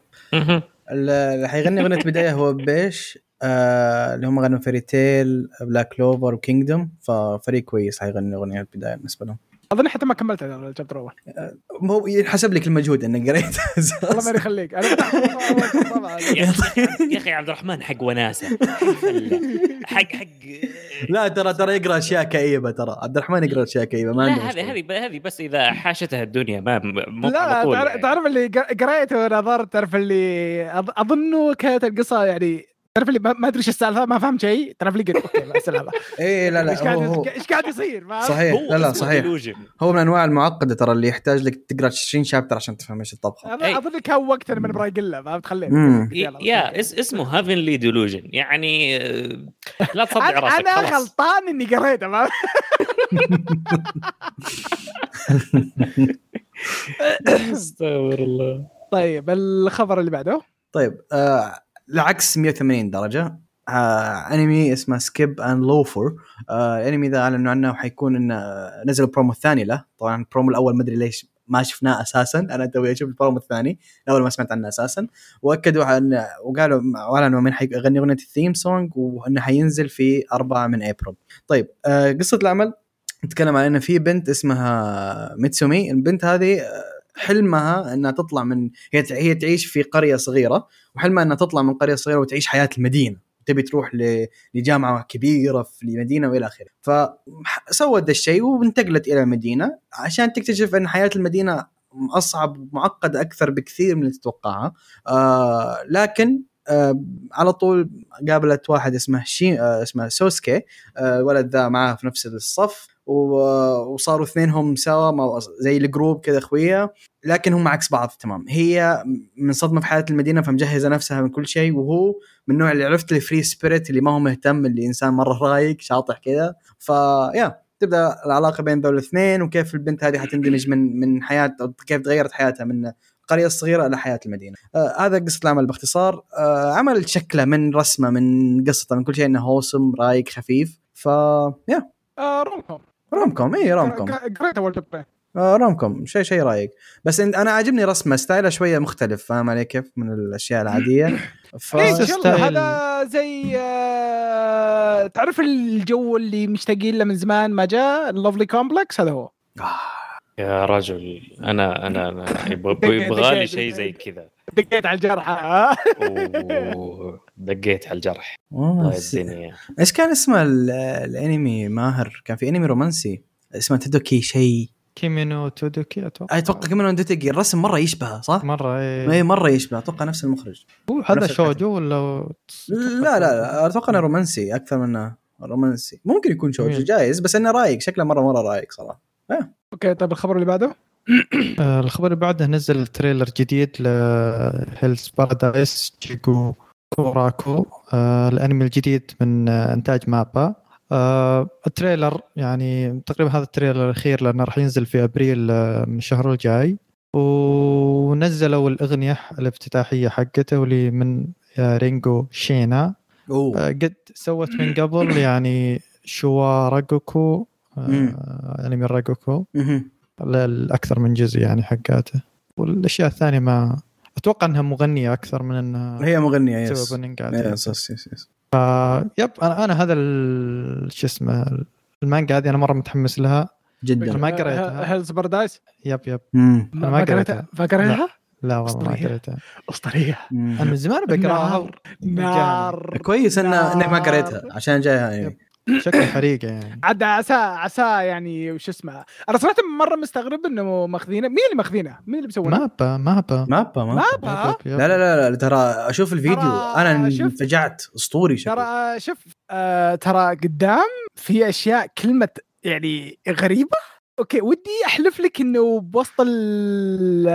اللي حيغني اغنيه بدايه هو BiSH آه اللي هم غنوا Fairy Tail Black Clover و Kingdom ففريق كويس حيغني اغنيه البداية بالنسبة لهم اظني حتى ما كملت ال chapter الأول هو ينحسب لك المجهود إنك قريت. الله ما يخليك. أنا طبعا يا أخي عبد الرحمن حق وناسة. حق حق لا ترى ترى يقرأ أشياء كئيبة ترى. عبد الرحمن يقرأ أشياء كئيبة ما عنده هذه. هذه هذه بس إذا حاشتها الدنيا ما مو لا تعرف- يعني. تعرف اللي ق- قريته ونظرت تعرف اللي أظ- اظنه كانت القصة يعني تعرف اللي ما ما أدري إيش السالفة ما فهمت شيء تعرف اللي قلت okay إيه لا إيش لا هو, قاعد إيش قاعد يصير؟ صحيح هو لا لا صحيح delusion. هو من أنواع المعقدة ترى اللي يحتاج لك تقرأ 20 chapter عشان تفهم إيش الطبخة أنا أي. أظن كان وقت أنا من أبغى اقله فهمت خليت. يلا. يا اس اسمه Heavenly Delusion يعني آه، لا تصدع أنا راسك أنا خلاص غلطان إني قريته فاهم؟ استغفر الله طيب الخبر اللي بعده طيب آه العكس 180 درجة آه انمي اسمه Skip and Loafer آه الانمي ذا أعلنوا عنه وحيكون انه نزل البرومو الثاني له. طبعا البرومو الأول ما أدري ليش ما شفناه أساسا. أنا توي أشوف البرومو الثاني. اول ما سمعت عنه أساسا. وأكدوا عن وقالوا وأعلنوا من حيغني أغنية ال theme song وإنه حينزل في 4 من ابريل طيب آه قصة العمل. نتكلم عن انه في بنت اسمها ميتسومي البنت هذه آه، حلمها أنها تطلع من هي هي تعيش في قرية صغيرة وحلمها أنها تطلع من قرية صغيرة وتعيش حياة المدينة. تبي تروح لجامعة كبيرة في المدينة وإلى آخره. فسوت ذا الشيء وانتقلت إلى المدينة عشان تكتشف أن حياة المدينة أصعب معقدة أكثر بكثير من اللي تتوقعها. آه لكن على طول قابلت واحد اسمه شي آه اسمه سوسكي آه الولد ذا معاه في نفس الصف وصاروا اثنينهم سوا زي ال group كذا اخويه لكن هم عكس بعض تمام. هي من صدمة في حياة المدينة فمجهزة نفسها من كل شيء وهو من النوع اللي عرفت ال free spirit اللي ما هو مهتم اللي إنسان مرة رايق شاطح كذا. فيا تبدأ العلاقة بين ذول الاثنين وكيف البنت هذه حتندمج من من حياة كيف تغيرت حياتها من القريه الصغيره إلى حياة المدينة. آه هذا قصة العمل باختصار. آه عمل شكله من رسمة من قصته من كل شيء إنه wholesome رايق خفيف. ف yeah آه rom-com rom-com اي rom-com قريت اول آه rom-com شيء شيء رايق. بس إن- أنا عاجبني رسمة style ه شوية مختلف فاهم علي كيف؟ من الأشياء العادية. ف... style- هذا زي آه تعرف الجو اللي مشتاقين له من زمان؟ ما جاء ال Lovely Complex هذا هو. يا رجل أنا أنا, أنا يبغى لي شيء زي. كذا. دقيت على الجرح دقيت على الجرح. الدنيا إيش كان اسمه ال- الأنمي ماهر؟ كان في أنمي رومانسي اسمه تدوكي شيء. كيمينو تودوكي أتوقع. أتوقع كمان دوتوكي الرسم مرة يشبهه صح؟ مرة اي إيه مرة يشبه أتوقع نفس المخرج. هو هذا shoujo ولا لا لا لا. أتوقع إنه رومانسي أكثر منه. رومانسي. ممكن يكون shoujo. جايز بس إنه رايق. شكله مرة مرة رايق صراحة. okay طيب الخبر اللي بعده؟ آه، الخبر اللي بعده نزل trailer جديد ل Hell's Paradise Jigokuraku آه، الأنمي الجديد من آه، إنتاج MAPPA. آه، ال trailer يعني تقريبا هذا ال trailer الأخير لأنه راح ينزل في أبريل آه، من الشهر الجاي. ونزلوا الأغنية الافتتاحية حقته واللي من رينجو شينا. آه، قد سوت من قبل يعني شوا راجوكو مم. آه، انمي راجوكو مهم. الأكثر من جزء يعني حقاته. والأشياء الثانية ما أتوقع إنها مغنية أكثر من إنها هي مغنية يس يس يس يس يس يب أنا أنا هذا شو اسمه المانجا هذه أنا مرة متحمس لها. جدا. ما قريتها. هيلز بارادايس يب يب. مم. ما قريتها. ما قريتها؟ لا والله ما. قريتها. اسطوريه. أنا من زمان بقراها. نار. نار. كويس. إنك ما قريتها عشان جايها يعني شكلها حريقه يعني. عاد عسى عسى يعني وش اسمه أنا صراحة مرة مستغرب إنه ماخذينه. مين اللي ماخذينه؟ مين اللي مسوينه؟ مابا مابا. مابا ما مابا؟ يب. لا لا لا لا ترى أشوف الفيديو. أنا. انفجعت أسطوري ترى شوف آه ترى قدام في أشياء كلمة يعني غريبة. okay ودي أحلف لك إنه بوسط ال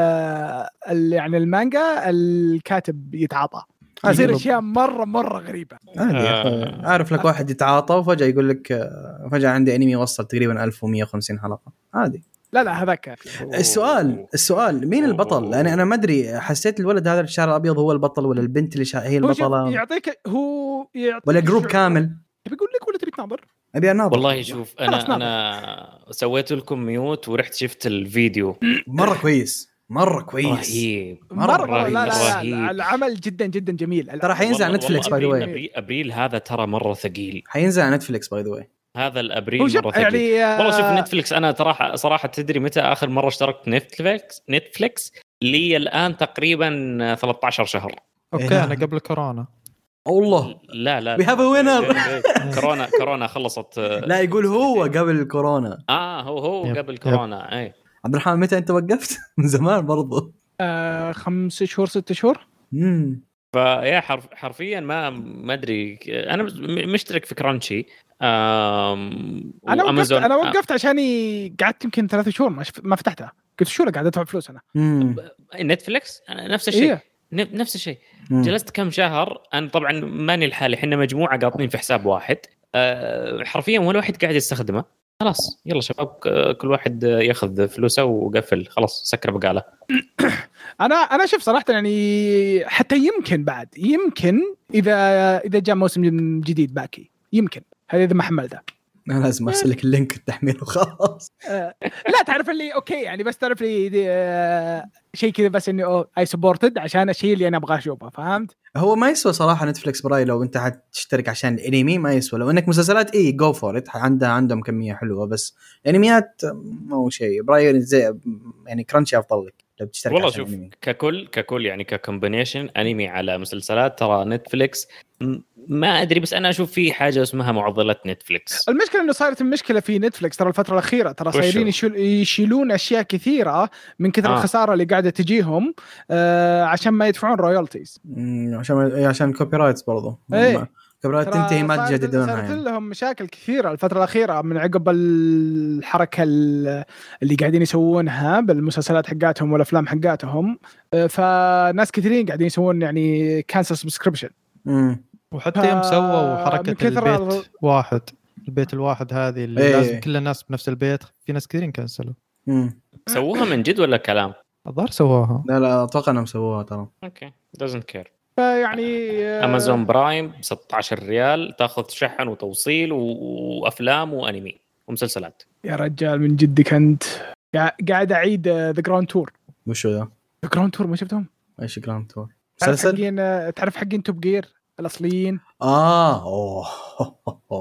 ال- يعني المانجا الكاتب يتعاطى. تصير. اشياء مره مرة غريبة عادي يا أخي. آه. أعرف لك واحد يتعاطى وفجأة يقول لك آه، فجأة عندي أنمي وصل تقريبا 1150 حلقة عادي لا لا هذاك السؤال السؤال مين البطل؟ يعني أنا ما أدري حسيت الولد هذا الشعر الأبيض هو البطل ولا البنت اللي شا... هي هو البطلة يعطيك هو يعطيك ولا group. كامل تبي أقول لك ولا تبي تناظر؟ أبي أناظر والله شوف أنا. أنا سويت لكم mute ورحت شفت الفيديو مرة كويس مرة كويس. رهيب. مرة مرة مره لا لا, لا, رهيب. لا العمل جدا جدا جميل. ترى حينزل على نتفلكس by the way أبريل, ابريل هذا ترى مرة ثقيل. حينزل على نتفلكس by the way هذا الأبريل مرة ثقيل. يعني آه، والله شوف نتفلكس أنا صراحة صراحة تدري متى آخر مرة اشتركت نتفلكس نتفلكس لي الآن تقريبا 13 شهر. Okay. إيه. أنا قبل كورونا. الله. لا لا We have a winner. كورونا كورونا خلصت. لا يقول هو قبل الكورونا آه هو هو قبل. كورونا اي عبد الرحمن متى انت وقفت؟ من زمان برضو. آه خمس شهور ست شهور. امم فيا حرف حرفيا ما ما أدري. أنا مشترك في Crunchy آم أنا وقفت أنا وقفت عشاني قعدت يمكن ثلاث شهور ما, شف... ما فتحتها. قلت شو قاعد ادفع فلوس أنا. امم آه، نتفلكس نفس الشيء. إيه. ن- نفس الشيء. جلست كم شهر. أنا طبعا ماني لحالي. إحنا مجموعة قاطين في حساب واحد. أه حرفيا ولا واحد قاعد يستخدمه. خلاص يلا شباب كل واحد ياخذ فلوسه وقفل. خلاص سكر بقاله. أنا أنا شوف صراحة يعني حتى يمكن بعد يمكن إذا إذا جاء موسم جديد باكي يمكن. هذا إذا ما حملته أنا لازم أرسل لك ال link التحميل وخلاص آه، لا تعرف اللي okay يعني بس تعرف لي آه، شيء كذا بس إنه اي supported عشان الشيء اللي أنا أبغى أشوفه فهمت؟ هو ما يسوى صراحة نتفلكس برايي لو أنت حتشترك عشان الأنمي ما يسوى لو إنك مسلسلات اي go for it عندها عندهم كمية حلوة بس انميات مو شيء برايي زي يعني Crunchy أفضل لك لو بتشترك والله شوف. ككل ككل يعني ك combination أنمي على مسلسلات ترى نتفليكس م- ما أدري بس أنا أشوف في حاجة اسمها معضله نتفليكس المشكلة إنه صارت المشكلة في نتفلكس ترى الفترة الأخيرة ترى؟ صايرين يشيل- يشيلون أشياء كثيرة من كثر آه. الخسارة اللي قاعدة تجيهم آه عشان ما يدفعون royalties عشان إيه، عشان copyrights برضو إيه. copyright تنتهي ما تجددونها صارت يعني. لهم مشاكل كثيرة الفترة الأخيرة من عقب الحركة ال- اللي قاعدين يسوونها بالمسلسلات حقاتهم والأفلام حقاتهم آه، فناس كثيرين قاعدين يسوون يعني cancel subscription مم. وحتى يوم سووا حركه كثر البيت واحد البيت الواحد هذه اللي إيه. لازم كل الناس بنفس البيت في ناس كثيرين كنسلوا. سووها من جد ولا كلام؟ الظاهر سواها لا لا أتوقع إنهم سووها ترى okay doesn't care فيعني امازون Prime ب 16 ريال تاخذ شحن وتوصيل. وأفلام وأنمي ومسلسلات يا رجال من جدك أنت قاعد- قاعد أعيد The Grand Tour وشو ذا؟ The Grand Tour ما شفتهم؟ إيش Grand Tour؟ تعرف مسلسل؟ حقين آه، تعرف حقين Top Gear الأصليين. آه أوه.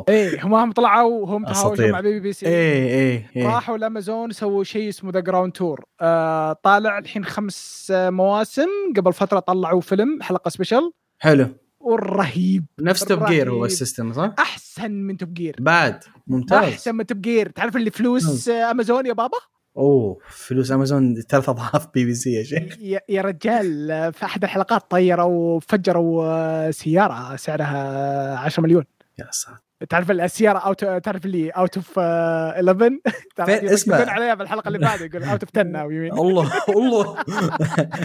إيه هم هم طلعوا هم تهاوشوا. مع بي بي سي. إيه إيه إيه. راحوا الامازون سووا شيء اسمه The Grand Tour آه طالع الحين خمس مواسم. قبل فترة طلعوا فيلم حلقة special حلو. والرهيب. نفس Top Gear هو. ال system صح؟ أحسن من Top Gear بعد. ممتاز. أحسن من Top Gear تعرف اللي فلوس آه، أمازون يا بابا؟ أوه فلوس أمازون ثلاث أضعاف بي بي سي يا شيخ. يا, رجال في أحد الحلقات طيروا وفجروا آه، سيارة سعرها 10 مليون. يا ساتر. تعرف السيارة out تعرف اللي out of 11 تعرف فين- اسمع. عليها بالحلقة اللي بعدها يقول out of 10 now يمين الله الله.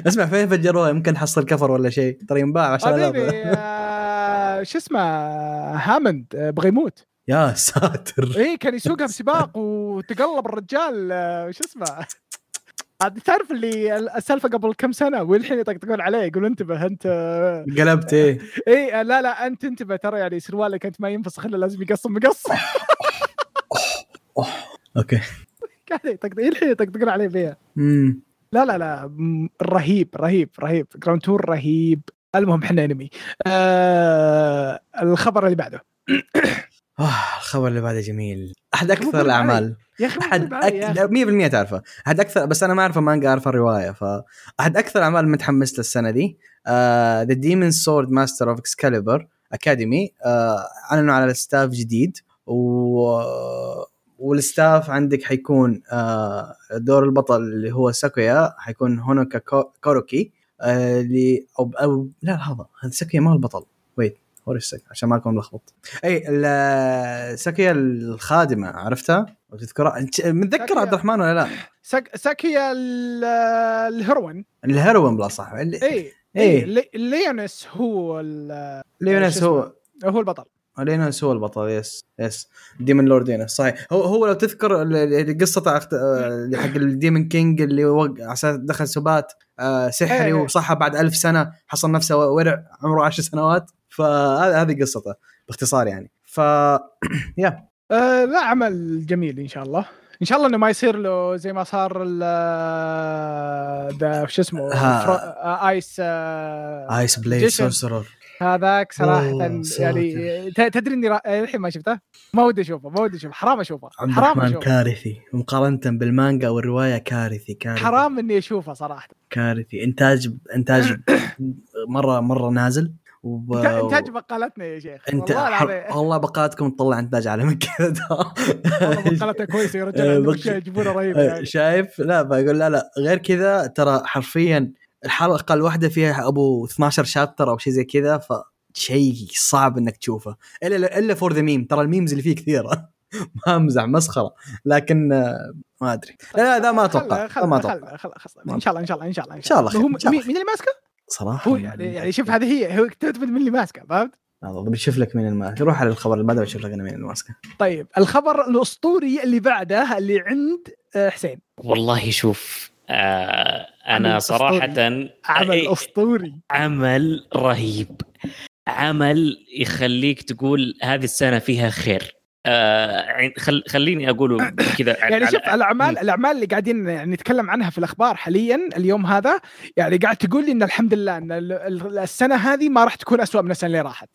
اسمع فين فجروها؟ يمكن حصل كفر ولا شيء. ترى ينباع عشان. آه، شو اسمه؟ هامند آه، بغى يموت يا ساتر. إيه كان يسوقها بسباق وتقلب الرجال آه، شو اسمه؟ عاد تعرف اللي السالفة قبل كم سنة والحين يطقطقون عليه يقول انتبه انت قلبت إيه. آه، لا لا انت انتبه ترى يعني سروالك انت ما ينفسخ الا لازم يقصم مقص. أوكي. قاعد يطقطق الحين يطقطقون عليه فيها امم لا لا لا رهيب رهيب رهيب. Grand Tour رهيب. المهم إحنا انمي آه الخبر اللي بعده. آه الخبر اللي بعده جميل. أحد أكثر. الأعمال. يا أخي أحد مو بالعالي يا أخي. أك... 100% تعرفه. أحد أكثر بس أنا ما اعرف مانجا أعرف الرواية فاحد أكثر الأعمال متحمس له السنة دي The Demon Sword Master of Excalibur Academy أعلنوا على staff جديد و وال staff عندك حيكون آه، دور البطل اللي هو ساكويا حيكون هونوكا كو- كوروكي آه، اللي أو أو لا هذا هذا ساكويا ما هو البطل. ويت هو ساكويا عشان ما أكون ملخبط أي ساكويا الخادمة عرفتها؟ وتذكرها أنت متذكر. عبد الرحمن ولا لا؟ ساك ساكيا ال- الهيروين الهيروين بلا صح اللي- اي إيه. اي لي- ليونس هو ال- ليونس هو هو البطل لينوس هو البطل يس يس ديمون لورد صحيح. هو هو لو تذكر أخت- آه، حق ال demon king اللي وق- أساس دخل سبات آه، سحري إيه،. وصحى بعد ألف سنة حصل نفسه ورع عمره عشر سنوات. فهذه هذه قصته باختصار يعني. ف يا آه لا عمل جميل إن شاء الله. إن شاء الله إنه ما يصير له زي ما صار ال- آه، شو اسمه آه، Ice آه، Ice Blade. Sorcerer هذاك صراحة يعني تدري إني را- الحين ما شفته؟ ما ودي أشوفه ما ودي أشوفه حرام أشوفه حرام أشوفه. كارثي مقارنة بالمانجا والرواية كارثي كارثي. حرام إني أشوفه صراحة. كارثي. إنتاج إنتاج مرة مرة نازل وب... إنتاج بقالتنا يا شيخ إنت والله والله بقاتكم تطلع إنتاج من كذا. والله بقالتها كويسة يا رجال يجيبونها رهيبه آه، يعني. شايف؟ لا بقول لا لا غير كذا ترى حرفيا الحلقة الواحدة فيها أبو 12 شابتر أو شيء زي كذا فشيء صعب إنك تشوفه. إلا إلا for the meme ترى ال memes اللي فيه كثيرة. ما أمزح مسخرة. لكن آه، ما أدري. لا لا ذا ما أتوقع. ما أتوقع. إن شاء الله إن شاء الله إن شاء الله إن شاء الله هو إن شاء الله. مين اللي ماسكه؟ صراحة هو يعني. يعني شوف هذه هي هو تعتمد من اللي ماسكه فهمت؟ بشوف لك مين الماسك روح على الخبر اللي بعده بشوف لك أنا مين الماسكه طيب الخبر الأسطوري اللي بعده اللي عند آه، حسين. والله شوف آه أنا عمل صراحة عمل أي- أسطوري. عمل رهيب. عمل يخليك تقول هذه السنة فيها خير. آه خل خليني أقوله كذا يعني شوف الاعمال الأعمال اللي قاعدين يعني نتكلم عنها في الأخبار حاليا اليوم هذا يعني قاعد تقول لي إن الحمد لله إن ال- ال- السنة هذه ما راح تكون أسوأ من السنة اللي راحت.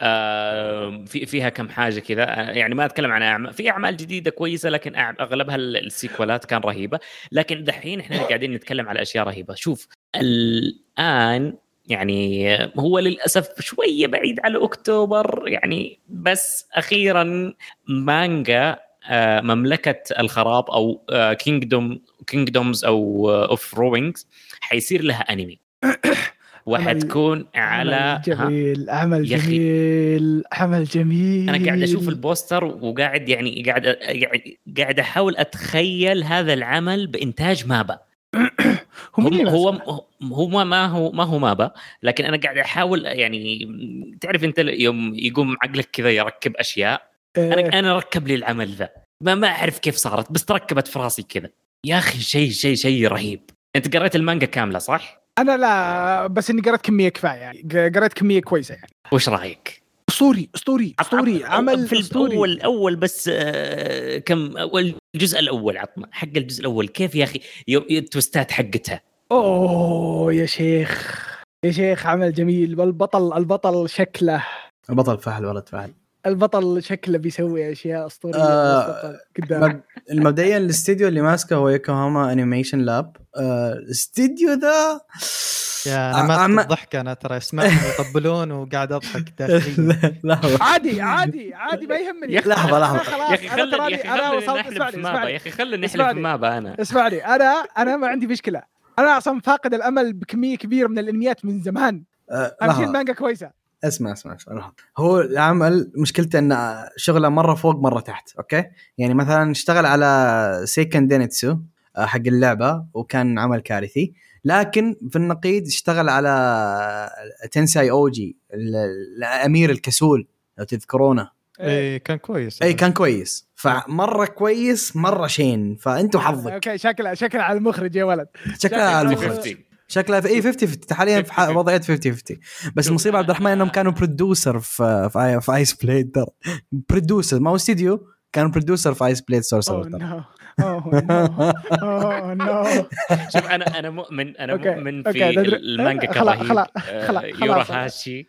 آه في فيها كم حاجة كذا. آه، يعني ما أتكلم عن أعمال في أعمال جديدة كويسة لكن أغلبها ال- السيكولات كان رهيبة. لكن دحين إحنا قاعدين نتكلم على أشياء رهيبة. شوف الآن يعني هو للأسف شوية بعيد على أكتوبر يعني بس أخيرا مانجا آه، مملكة الخراب أو Kingdom Kingdoms أو of Ruins حيصير لها أنمي. وحتكون على عمل؟ جميل عمل. جميل عمل جميل. أنا قاعد أشوف ال poster وقاعد يعني قاعد قاعد قاعد أحاول أتخيل هذا العمل بإنتاج MAPPA. هم هو هو هو ما ما هو ما هو مابا. لكن أنا قاعد أحاول يعني تعرف أنت يوم يقوم عقلك كذا يركب أشياء. أنا أنا ركب لي العمل ذا. ما ما أعرف كيف صارت بس تركبت في راسي كذا. يا أخي شيء شيء شيء رهيب. أنت قريت المانجا كاملة صح؟ أنا لا بس إني قريت كمية كفاية يعني. قريت كمية كويسة يعني. وش رأيك؟ أسطوري أسطوري أسطوري. عمل في أسطوري. الأول الأول بس آه، كم أول الجزء الأول عطنا حق الجزء الأول. كيف يا أخي؟ يوم- التوستات حقتها أوه يا شيخ. يا شيخ عمل جميل. والبطل البطل شكله. البطل فحل ولد فحل. البطل شكله بيسوي أشياء أسطورية. آه، مبدئيا الاستديو اللي ماسكه هو يوكوهاما انيميشن لاب آه، الاستديو ذا. يا أنا أعم- ماسك الضحك أنا ترى اسمعهم يطبلون وقاعد أضحك داخليا. لحظه عادي عادي عادي ما يهمني. لحظة. خلاص، يا أخي أنا خلنا وصلت- اسمعني يا أخي خلنا نحلف مابا أنا. اسمعني. أنا أنا ما عندي مشكلة. أنا أصلا فاقد الأمل بكمية كبيرة من الأنميات من زمان. شيء لحظة. المانجا كويسة. اسمع اسمع اسمع لحظة. هو العمل مشكلته إن شغله مرة فوق مرة تحت okay؟ يعني مثلا اشتغل على سيكن دينيتسو حق اللعبة وكان عمل كارثي. لكن في النقيض اشتغل على تنساي أوجي ال- الأمير الكسول لو تذكرونه. إيه. اي كان كويس. اي كان كويس. فمرة كويس مرة شين. فانت وحظك okay شكله شكله على المخرج يا ولد. شكلها على المخرج. 50. شكلها في اي 50 50 حاليا في ح- وضعية 50 50 بس المصيبه عبد الرحمن إنهم كانوا producer في في, Iced Blade producer ما هو استديو كانوا producer في Iced Blade Sorcerer ترى. no oh no oh no شوف أنا أنا مؤمن أنا مؤمن في المانجا كرهيب خلاص، آه،. يورا هاشي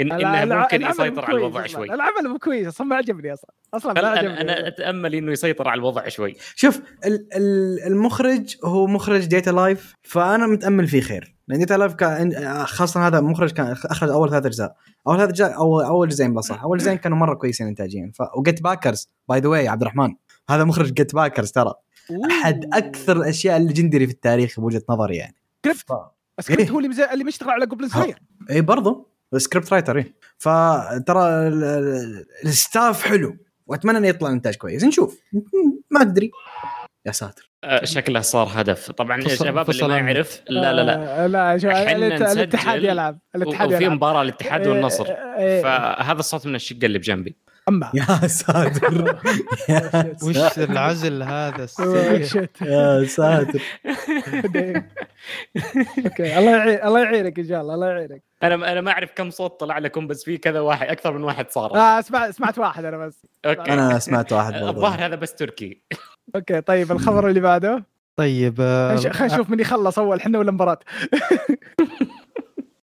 إن إنه ممكن يسيطر على الوضع. شوي. العمل مو كويس أصلا ما عجبني أصلا. أصلا ما أنا عجبني. أنا أتأمل إنه يسيطر على الوضع شوي. شوف ال- ال- المخرج هو مخرج Date A Live فأنا متأمل فيه خير. لأن Date A Live كان خاصة هذا مخرج كان أخرج أول ثلاث أجزاء. أول ثلاث أجزاء أو أول جزئين بلا صح أول جزئين كانوا مرة كويسين انتاجيا. ف... و GetBackers by the way عبد الرحمن. هذا مخرج GetBackers ترى. أحد أكثر الأشياء ال legendary في التاريخ بوجهة نظري يعني. سكريبت. ف... سكريبت إيه. هو اللي مز- اللي مشتغل على قبل صغير اي برضه script writer اي فترى ال- ال- ال staff حلو. وأتمنى إنه يطلع إنتاج كويس. نشوف. ما أدري. يا ساتر. آه، شكله صار هدف. طبعا يا شباب اللي ما. يعرف لا لا لا. آه، لا شو الاتحاد يلعب. الاتحاد وفي يلعب. مباراة الاتحاد والنصر. إيه، إيه، فهذا الصوت من الشقة اللي بجنبي. أما. يا ساتر. وش. العزل هذا السيء. يا ساتر. okay الله يعين الله يعينك إن شاء الله الله يعينك. أنا أنا ما أعرف كم صوت طلع لكم بس في كذا واحد أكثر من واحد صار آه اسمع سمعت واحد أنا بس. okay. أنا سمعت واحد الظاهر هذا بس تركي. okay طيب الخبر اللي بعده؟ طيب آه، خلينا نشوف من يخلص أول إحنا ولا مباراة؟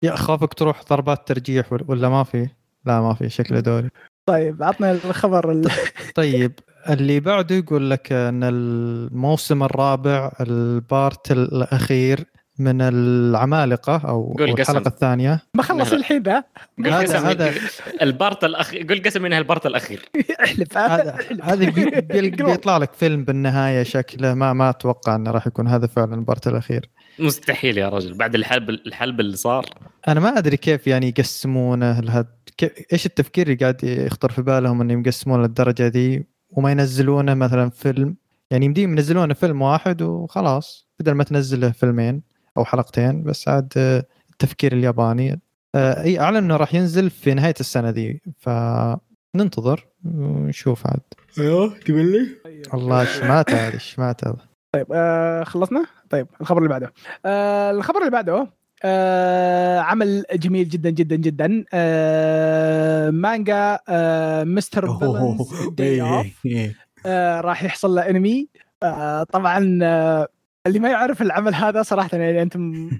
يا اخافك تروح ضربات ترجيح ولا- ولا ما في؟ لا ما في شكله دوري. طيب عطنا الخبر ال- طيب اللي بعده يقول لك إن الموسم الرابع البارت الأخير من العمالقة أو قول. الحلقة الثانية. ما خلص. الحين ذا هذا- قسم هذا- البارت الأخير قل قسم إنها البارت الأخير. احلف هذا. بيطلع لك فيلم بالنهاية شكله ما ما أتوقع إنه راح يكون هذا فعلا البارت الأخير. مستحيل يا رجل. بعد الحلب الحلب اللي صار. أنا ما أدري كيف يعني يقسمونه لهد... كيف... إيش التفكير اللي قاعد يخطر في بالهم إنهم يقسمونه للدرجة دي وما ينزلونه مثلا فيلم؟ يعني يمديهم ينزلونه فيلم واحد وخلاص بدل ما تنزله فيلمين أو حلقتين بس عاد آه، التفكير الياباني. آه، إي أعلن إنه راح ينزل في نهاية السنة دي فننتظر ونشوف عاد. أيوه تقول لي؟ والله شماته هذه شماته طيب آه خلصنا؟ طيب الخبر اللي بعده. آه الخبر اللي بعده آه عمل جميل جدا جدا جدا. آه مانجا آه Mr. Villain's Day Off إيه. آه راح يحصل له انمي آه طبعا آه اللي ما يعرف العمل هذا صراحة يعني أنت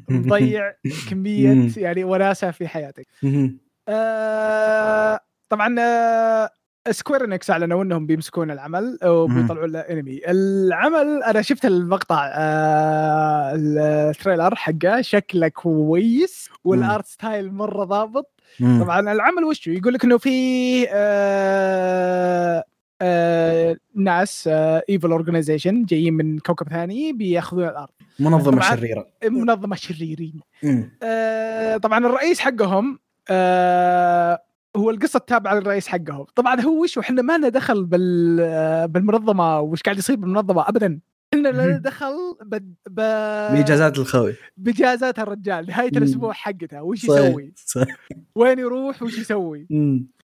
مضيع كمية يعني وناسة في حياتك. آه طبعا آه Square Enix أعلنوا إنهم بيمسكون العمل وبيطلعون له انمي العمل أنا شفت المقطع آه ال trailer حقه شكله كويس وال art style مرة ضابط مم. طبعا العمل وشو يقول لك إنه في آه آه ناس evil organization جايين من كوكب ثاني بياخذون الأرض منظمة. شريرة منظمة شريرين. آه طبعا الرئيس حقهم آه هو القصة التابعه للرئيس حقهم طبعا هو وش إحنا ما لنا دخل بال بالمنظمة وش قاعد يصير بالمنظمة ابدا. إحنا لنا. دخل ب... ب... بإجازات الخوي. بإجازات الرجال نهاية. الأسبوع حقته. وش. يسوي؟ صحيح. وين يروح؟ وش يسوي.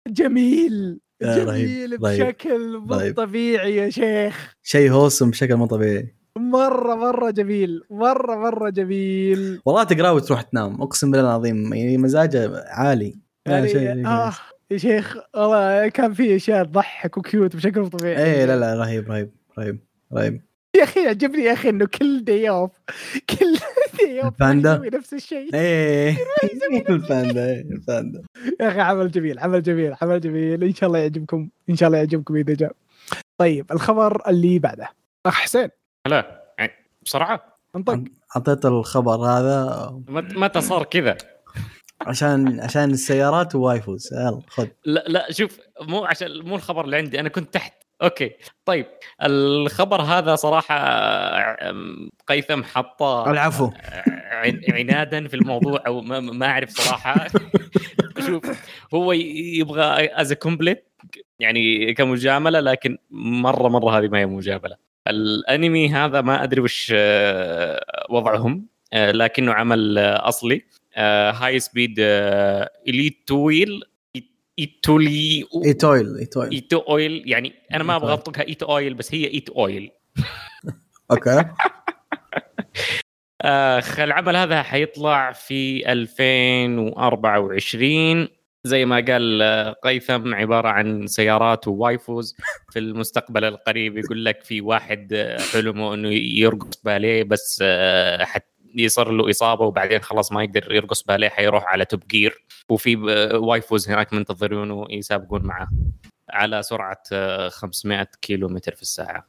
جميل. جميل رهيب، بشكل مو. طبيعي يا شيخ. شيء هوسم بشكل مو طبيعي. مرة مرة جميل. مرة مرة جميل. والله تقراه وتروح تنام. أقسم بالله العظيم يعني مزاجه عالي. يعني شيء- آه يا شيخ والله كان في أشياء تضحك وكيوت بشكل مو طبيعي. إيه لا لا رهيب رهيب رهيب رهيب. يا أخي عجبني يا أخي إنه كل day off كل day off الباندا؟ يسوي نفس الشيء. إيه الباندا إيه. الباندا يا أخي عمل جميل عمل جميل عمل جميل. إن شاء الله يعجبكم إن شاء الله يعجبكم إذا جاء. طيب الخبر اللي بعده. أخ حسين. لا يعني بصراحه انطق. أعطيت الخبر هذا. مت- متى صار كذا؟ عشان عشان السيارات و waifus يلا خذ. لا لا شوف مو عشان مو الخبر اللي عندي أنا كنت تحت. okay. طيب الخبر هذا صراحة قيثم حطه العفو. عن- عنادا في الموضوع أو ما, أعرف صراحة. شوف هو يبغى as compliment يعني كمجاملة لكن مرة مرة هذه ما هي مجاملة. الأنمي هذا ما أدري وش آه، وضعهم آه، لكنه عمل آه، أصلي. Highspeed Etoile ايتولي Etoile Etoile Etoile يعني أنا ما أبغى إيت اطلقها Etoile بس هي Etoile okay. آه العمل هذا حيطلع في 2024 زي ما قال آه، قيثم عبارة عن سيارات و waifus. في المستقبل القريب يقول لك في واحد آه، حلمه إنه يرقص باليه بس آه، حت يصير له إصابة وبعدين خلاص ما يقدر يرقص باليه حيروح على توب جير. وفي آه، وايفوز هناك منتظرينه يسابقون معاه على سرعة آه، 500 كيلو متر في الساعة.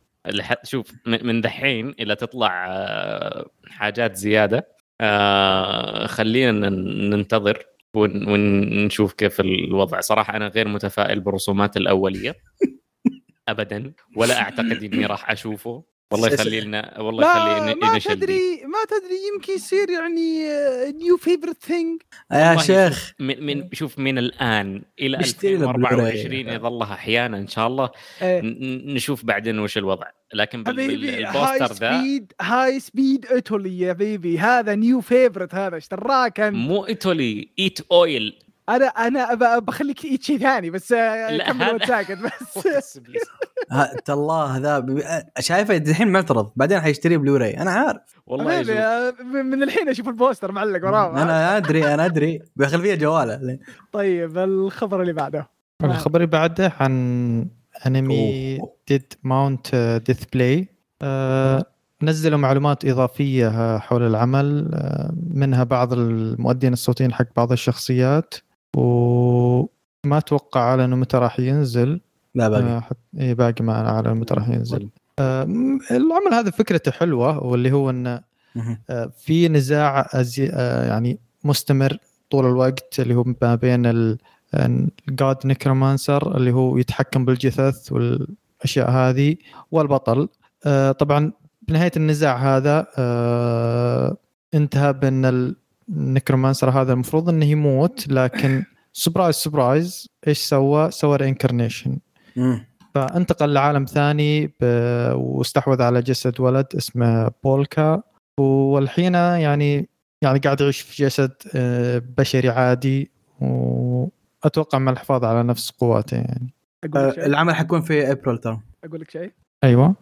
شوف من دحين إلى تطلع آه، حاجات زيادة آه، خلينا ننتظر ون- ونشوف كيف الوضع. صراحة أنا غير متفائل بالرسومات الأولية. ابدا. ولا أعتقد إني راح أشوفه. والله يخلي لنا والله يخلي ما. تدري ما تدري يمكن يصير يعني نيو فيفرت ثينج يا شيخ. من من شوف من الآن إلى اشتري له 2024 بلوراي. يظل أحيانا إن شاء الله. ن- ن- نشوف بعدين وش الوضع. لكن بال- بال- حبيبي هاي ذا سبيد هاي سبيد ايطالي يا بيبي هذا نيو فيفرت هذا إيش دراك مو ايطالي ايت اويل أنا أنا بخليك شيء ثاني بس آه، لا، كمل ساكت بس. تالله ذا شايفه الحين معترض بعدين حيشتري بلوراي أنا عارف. والله. آه، من الحين أشوف ال poster معلق وراه أنا أدري أنا أدري بخلفيه جواله. طيب الخبر اللي بعده. الخبر اللي بعده عن أنمي. Dead Mount Death Play نزلوا معلومات إضافية آه، حول العمل منها بعض المؤدين الصوتيين حق بعض الشخصيات. وما أتوقع على إنه متى راح ينزل. لا باقي. آه، حت... إيه باقي ما على متى راح ينزل. آه، العمل هذا فكرته حلوة واللي هو إنه. آه، في نزاع أزي... آه، يعني مستمر طول الوقت اللي هو ما بين ال god necromancer اللي هو يتحكم بالجثث والأشياء هذه والبطل. آه، طبعا بنهاية النزاع هذا آه، انتهى بأن ال necromancer هذا المفروض إنه يموت لكن surprise surprise إيش سوى؟ سوى reincarnation. فانتقل لعالم ثاني ب... واستحوذ على جسد ولد اسمه بولكا. والحين يعني يعني قاعد يعيش في جسد آه، بشري عادي وأتوقع مع الحفاظ على نفس قواته يعني. أقول لك آه، شيء. العمل حيكون في ابريل ترى. أقول لك شيء. أيوه.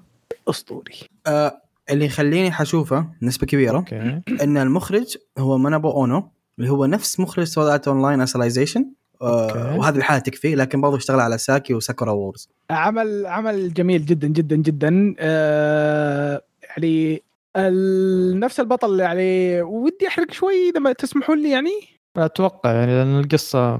أسطوري. آه، اللي يخليني حشوفه نسبة كبيرة أوكي. إن المخرج هو منابو أونو اللي هو نفس مخرج Sword Art Online Alicization أوكي. وهذه الحالة تكفي لكن برضو اشتغل على ساكي و Sakura Wars عمل عمل جميل جدا جدا جدا. آه يعني نفس البطل يعني ودي أحرق شوي إذا ما تسمحون لي يعني؟ أتوقع يعني لأن القصة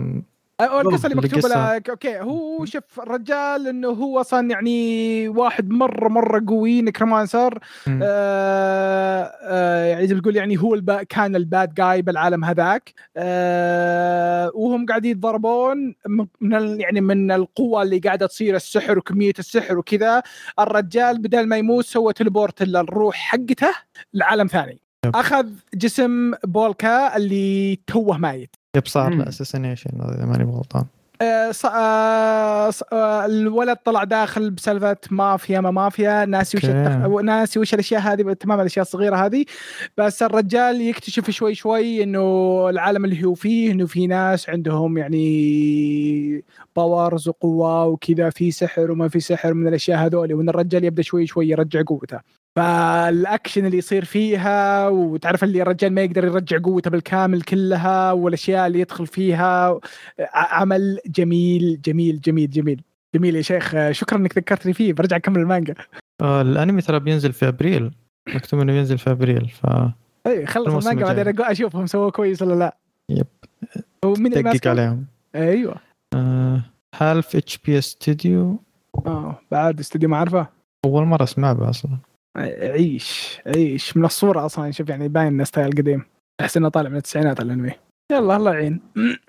القصة اللي مكتوبة. لك أوكي هو شوف الرجال إنه هو أصلا يعني واحد مرة مرة قوي necromancer. آه آه يعني زي يعني هو الب... كان ال bad guy بالعالم هذاك آه وهم قاعدين يتضربون من- ال... يعني من القوة اللي قاعدة تصير السحر وكمية السحر وكذا الرجال بدل ما يموت سوى teleport للروح حقته لعالم ثاني. أخذ جسم بولكا اللي توه مايت yep صار مم. له assassination إذا ماني غلطان آه، ص- آه، ص- آه، الولد طلع داخل بسالفة مافيا ما مافيا ناسي وش. التخ... ناسي وش الأشياء هذه تمام الأشياء الصغيرة هذه بس الرجال يكتشف شوي شوي إنه العالم اللي هو فيه إنه في ناس عندهم يعني powers وقوة وكذا في سحر وما في سحر من الأشياء هذول وإن الرجال يبدأ شوي شوي يرجع قوته فالأكشن اللي يصير فيها وتعرف اللي الرجال ما يقدر يرجع قوته بالكامل كلها والأشياء اللي يدخل فيها. عمل جميل جميل جميل جميل. جميل يا شيخ. شكرا إنك ذكرتني فيه. برجع أكمل المانجا. آه الأنمي ترى بينزل في أبريل. مكتوب إنه بينزل في أبريل ف اي خلص المانجا بعدين أشوفهم سووا كويس ولا لا. yep. اللي دقق؟ عليهم. أيوه. هالف HB studio آه بعد استوديو ما اعرفه أول مرة اسمع به أصلا. عيش عيش. من الصورة أصلا شوف يعني باين انه style قديم. أحس إنه طالع من التسعينات الأنمي. يلا الله يعين.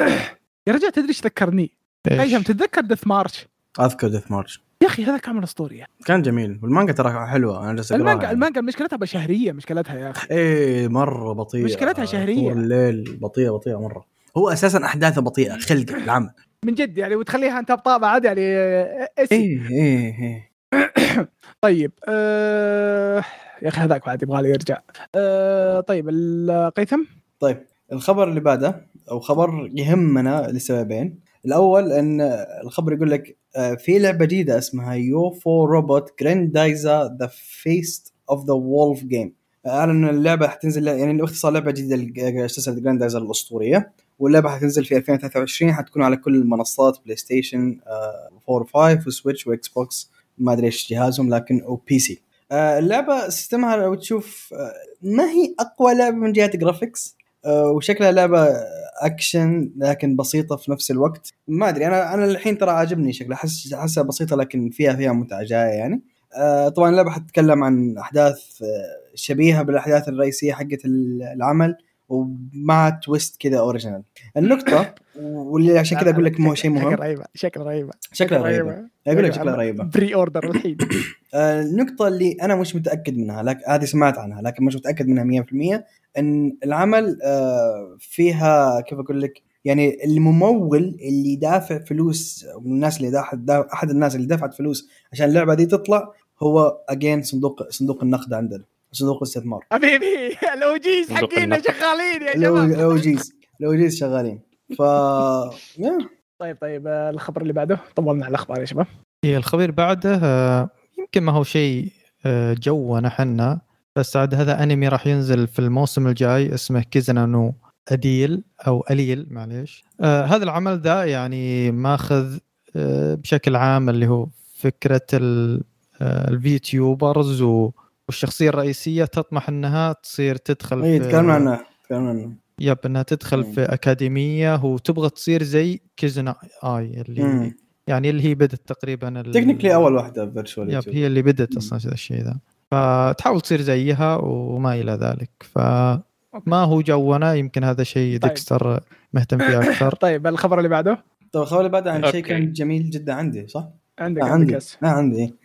يا رجال تدري إيش ذكرني؟ هيثم إيش تتذكر Death March؟ أذكر Death March يا أخي هذا كان من اسطوري كان جميل. والمانجا ترى حلوة. أنا جالس المانجا يعني. المانجا مشكلتها بشهرية مشكلتها يا أخي. إيه مرة بطيئة. مشكلتها شهرية. طول الليل بطيئة بطيئة مرة. هو أساسا أحداثه بطيئة خلق العمل. من جد يعني وتخليها أنت بطابع عادي يعني اسي إيه إيه إيه. طيب آه... يا أخي هذاك بعد يبغى يرجع. آه... طيب القيثم طيب الخبر اللي بعده أو خبر يهمنا لسببين. الأول أن الخبر يقول لك آه، في لعبة جديدة اسمها يو فور روبوت جراندايزا ذا فيست اوف ذا وولف جيم أعلن اللعبة حتنزل يعني باختصار لعبة جديدة سلسله جراندايزر الأسطورية. واللعبة حتنزل في 2023 حتكون على كل المنصات PlayStation آه، 4 و5 و Switch و Xbox ما أدري إيش جهازهم لكن أو PC آه، اللعبة system ها لو تشوف آه، ما هي أقوى لعبة من جهة graphics آه، وشكلها لعبة اكشن لكن بسيطة في نفس الوقت. ما أدري أنا أنا الحين ترى عاجبني شكلها أحس أحسها بسيطة لكن فيها فيها متعة جاية يعني. طبعا اللعبة حتتكلم عن أحداث شبيهة بالأحداث الرئيسية حقت العمل. ومع twist كذا original. النقطة واللي عشان كذا أقول لك مو شيء شكل مهم رهيبة شكل رهيبة. شكلها رهيبة. أقول لك شكلها رهيبة. pre-order الحين. آه، النقطة اللي أنا مش متأكد منها لكن هذه سمعت عنها لكن مش متأكد منها 100% إن العمل آه، فيها كيف أقول لك يعني الممول اللي دافع فلوس من الناس اللي دافع أحد الناس اللي دفعت فلوس عشان اللعبة دي تطلع هو أجين صندوق صندوق النقد عندنا. صندوق الاستثمار حبيبي الأوجيز حقينا. شغالين يا شباب الأوجيز الأوجيز شغالين. ف. طيب طيب الخبر اللي بعده طولنا على الأخبار يا شباب. هي الخبير بعده آه، يمكن ما هو شيء آه، جونا حنا بس عاد هذا أنمي راح ينزل في الموسم الجاي اسمه كيزنا نو أديل أو أليل معليش. آه هذا العمل ذا يعني ماخذ آه بشكل عام اللي هو فكرة ال- آه، ال VTubers و- والشخصية الرئيسية تطمح إنها تصير تدخل إيه في تكلمنا عنها تكلمنا عنها yep إنها تدخل مم. في أكاديمية وتبغى تصير زي Kizuna AI اللي مم. يعني اللي هي بدت تقريبا technically أول واحدة virtual yep هي اللي بدت. أصلا هذا الشيء ذا فتحاول تصير زيها وما إلى ذلك فما هو جونا يمكن هذا شيء طيب. ديكستر مهتم فيه أكثر طيب الخبر اللي بعده طيب الخبر اللي بعده عن شيء. كان جميل جدا عندي صح؟ عندك عندك عندي لا عندي إيه.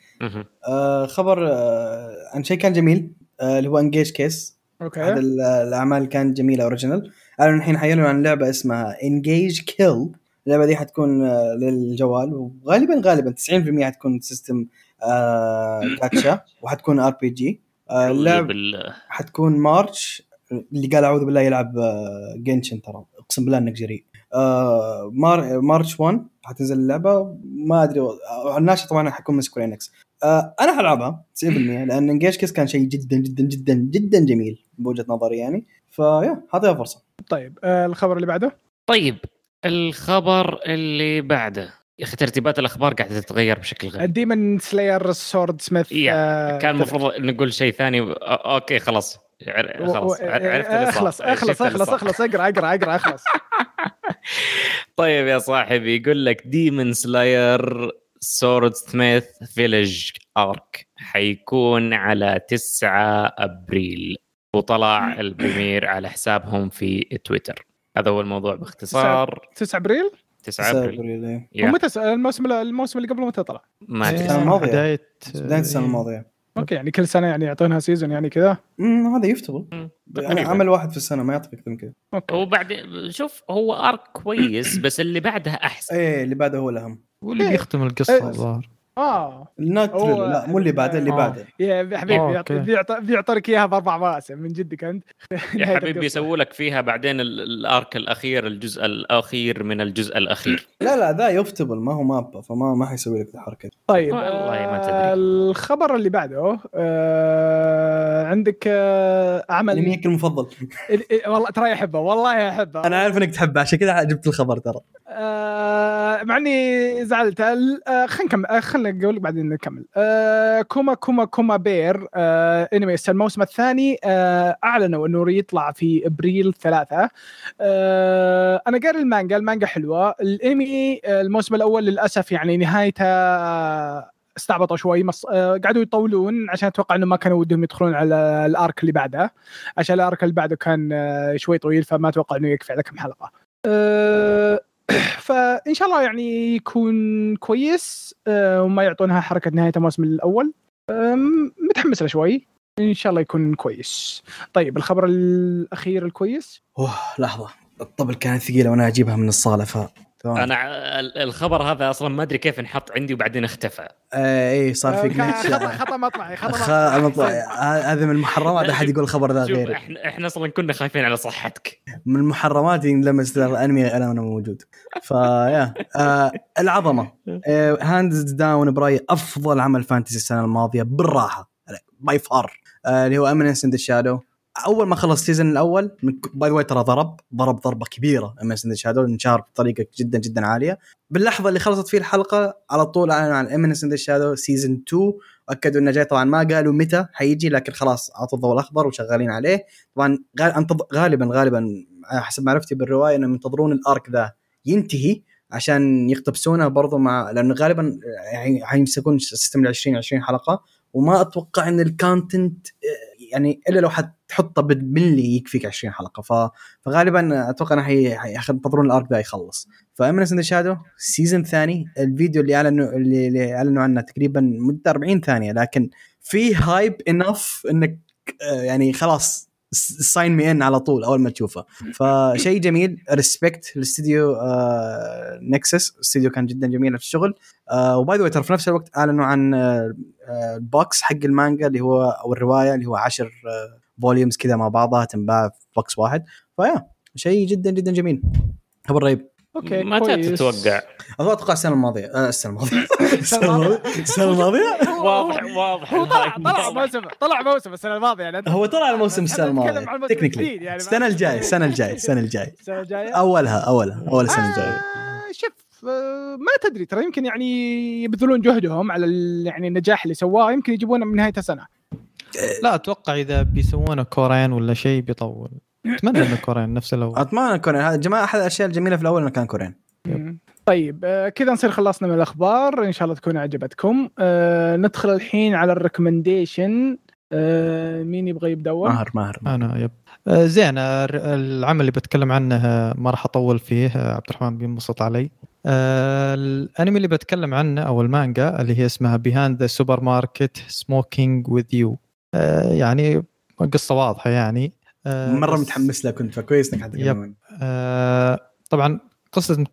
آه خبر آه عن شيء كان جميل آه اللي هو Engage Kiss هذا okay ال- الأعمال اللي كانت جميلة original أنا الحين حيعلنوا عن لعبة اسمها Engage Kill اللعبة دي حتكون آه للجوال. وغالبا غالبا 90% حتكون system آه gacha وحتكون RPG اللعب حتكون March. اللي قال أعوذ بالله يلعب Genshin ترى. أقسم بالله إنك جريء. آه، مار March 1 حتنزل اللعبة. ما أدري الناشر طبعا حيكون من Square Enix أنا حلعبها 90% لأن Engage Kiss كان شيء جدا جدا جدا جدا جميل بوجهة نظري يعني. ف yeah حاعطيها فرصه طيب آه الخبر اللي بعده؟ طيب الخبر اللي بعده. يا أخي ترتيبات الأخبار قاعدة تتغير بشكل غريب. ال Demon Slayer Swordsmith yeah، آه كان المفروض نقول شيء ثاني. okay خلاص. خلاص. عرفت اللي صار. اخلص اخلص اخلص. اخلص. اقرأ اقرأ اقرأ اخلص. طيب يا صاحبي يقول لك Demon Slayer Swordsmith Village Arc حيكون على 9 أبريل وطلع ال premiere على حسابهم في تويتر هذا هو الموضوع باختصار 9 أبريل 9 أبريل إيه. ومتى الموسم الموسم اللي قبل متى طلع؟ ما. الماضية. بداية بداية السنة إيه. الماضية okay يعني كل سنة يعني يعطونها season يعني كذا امم هذا يفترض. يعني. عمل واحد في السنة ما يعطيك أكثر من كذا okay وبعدين شوف هو arc كويس بس اللي بعدها أحسن إيه اللي بعده هو الأهم واللي إيه. بيختم إيه. القصة الظاهر آه. thriller لا مو اللي بعده اللي آه. بعده. يا حبيبي أوه، بيعط- okay. بيعط- بيعطونك إياها بأربع مواسم من جدك أنت. يا حبيبي يسووا لك فيها بعدين ال- ال arc الأخير الجزء الأخير من الجزء الأخير. لا لا ذا Ufotable ما هو MAPPA فما ما حيسوي لك الحركه دي طيب والله ما آه، تدري. الخبر اللي بعده آه عندك آه عمل انميك المفضل. ال- ال- والله ترى احبه والله احبه أنا عارف إنك تحبه عشان كذا جبت الخبر ترى. آه مع إني زعلت. آه خلينا نكمل آه خلينا نقول بعدين نكمل. آه Kuma Kuma Kuma Bear. آه انمي الموسم الثاني آه أعلنوا إنه يطلع في أبريل ثلاثة. آه أنا قاري المانجا المانجا حلوة. الأنمي آه الموسم الأول للأسف يعني نهايته استعبطوا شوي. مص... آه قعدوا يطولون عشان أتوقع إنه ما كانوا ودهم يدخلون على الأرك اللي بعده. عشان الأرك اللي بعده كان آه شوي طويل فما أتوقع إنه يكفي على كم حلقة. آه فان شاء الله يعني يكون كويس آه، وما يعطونها حركة نهاية الموسم الأول. آم، متحمس له شوي. إن شاء الله يكون كويس. طيب الخبر الأخير الكويس؟ أوه لحظة. الطبل كانت ثقيلة وأنا أجيبها من الصالة ف تمام. أنا ع- ال- الخبر هذا أصلا ما أدري كيف انحط عندي وبعدين اختفى. آه إيه صار في آه، glitch خطا خطأ مطلعي خطأ مطلعي هذا من المحرمات أحد يقول الخبر ذا غيري. إحنا إحنا أصلا كنا خايفين على صحتك. من المحرمات لما يصير الانمي أنا أنا موجود ف yeah آه العظمة. آه hands down برأيي أفضل عمل fantasy السنة الماضية بالراحة. by far آه اللي هو Eminence in the Shadow أول ما خلص ال season الأول by the way ترى ضرب ضرب ضربة كبيرة in the Shadow انشهر بطريقة جدا جدا عالية. باللحظة اللي خلصت فيه الحلقة على طول اعلنوا عن in the Shadow season 2 واكدوا إنه جاي طبعا ما قالوا متى حيجي لكن خلاص أعطوا الضوء الأخضر وشغالين عليه. طبعا غالبا غالبا حسب معرفتي بالرواية إنهم ينتظرون ال arc ذا ينتهي عشان يقتبسونه برضو مع لأنه غالبا يعني حيمسكون system ال 20 20 حلقة. وما أتوقع إن ال content يعني إلا لو حتحطه بالملي يكفيك 20 حلقة. ف... فغالبا أتوقع إنه حي- حينتظرون ال arc ذا يخلص. ف Eminence in Shadow season ثاني. الفيديو اللي اعلنوا اللي, أعلنوا عنه تقريبا مدة 40 ثانية. لكن في hype enough إنك آه، يعني خلاص sign me in على طول أول ما تشوفه. فشيء جميل respect للاستديو آه Nexus الاستديو كان جدا جميل في الشغل. آه و by the way ترى في نفس الوقت أعلنوا عن آه آه ال box حق المانجا اللي هو أو الرواية اللي هو 10 آه volumes كذا مع بعضها تنباع في box واحد. ف yeah شيء جدا جدا جميل. خبر رهيب. okay متى كويس. تتوقع؟ أتوقع السنة الماضية. آه السنة الماضية. السنة الماضية. السنة الماضية؟ واضح واضح هو طلع موسم طلع موسم السنة الماضية يعني هو طلع الموسم السنة الماضية technically يعني السنة الجاية السنة الجاية السنة الجاية. السنة الجاية؟ أولها أولها أول السنة الجاية. آه، شوف آه، ما تدري ترى يمكن يعني يبذلون جهدهم على ال- يعني النجاح اللي سواه يمكن يجيبونه من نهاية السنة. لا أتوقع إذا بيسوونه كورين ولا شيء بيطول. اتمنى انه كورين نفس الأول. اتمنى كورين. هذا جماعة أحد الأشياء الجميلة في الأول إنه كان كورين. طيب آه، كذا نصير خلصنا من الأخبار. إن شاء الله تكون عجبتكم آه، ندخل الحين على ال recommendation. آه، مين يبغى يبدأ أول؟ ماهر ماهر. أنا yep. آه، زين آه، العمل اللي بتكلم عنه ما راح أطول فيه عبد الرحمن بينبسط علي. آه، الأنمي اللي بتكلم عنه أو المانجا اللي هي اسمها Behind the Supermarket Smoking with You يعني قصة واضحة يعني. مرة بس- متحمس له كنت فكويس إنك حتتكلم. عنه. آه، طبعا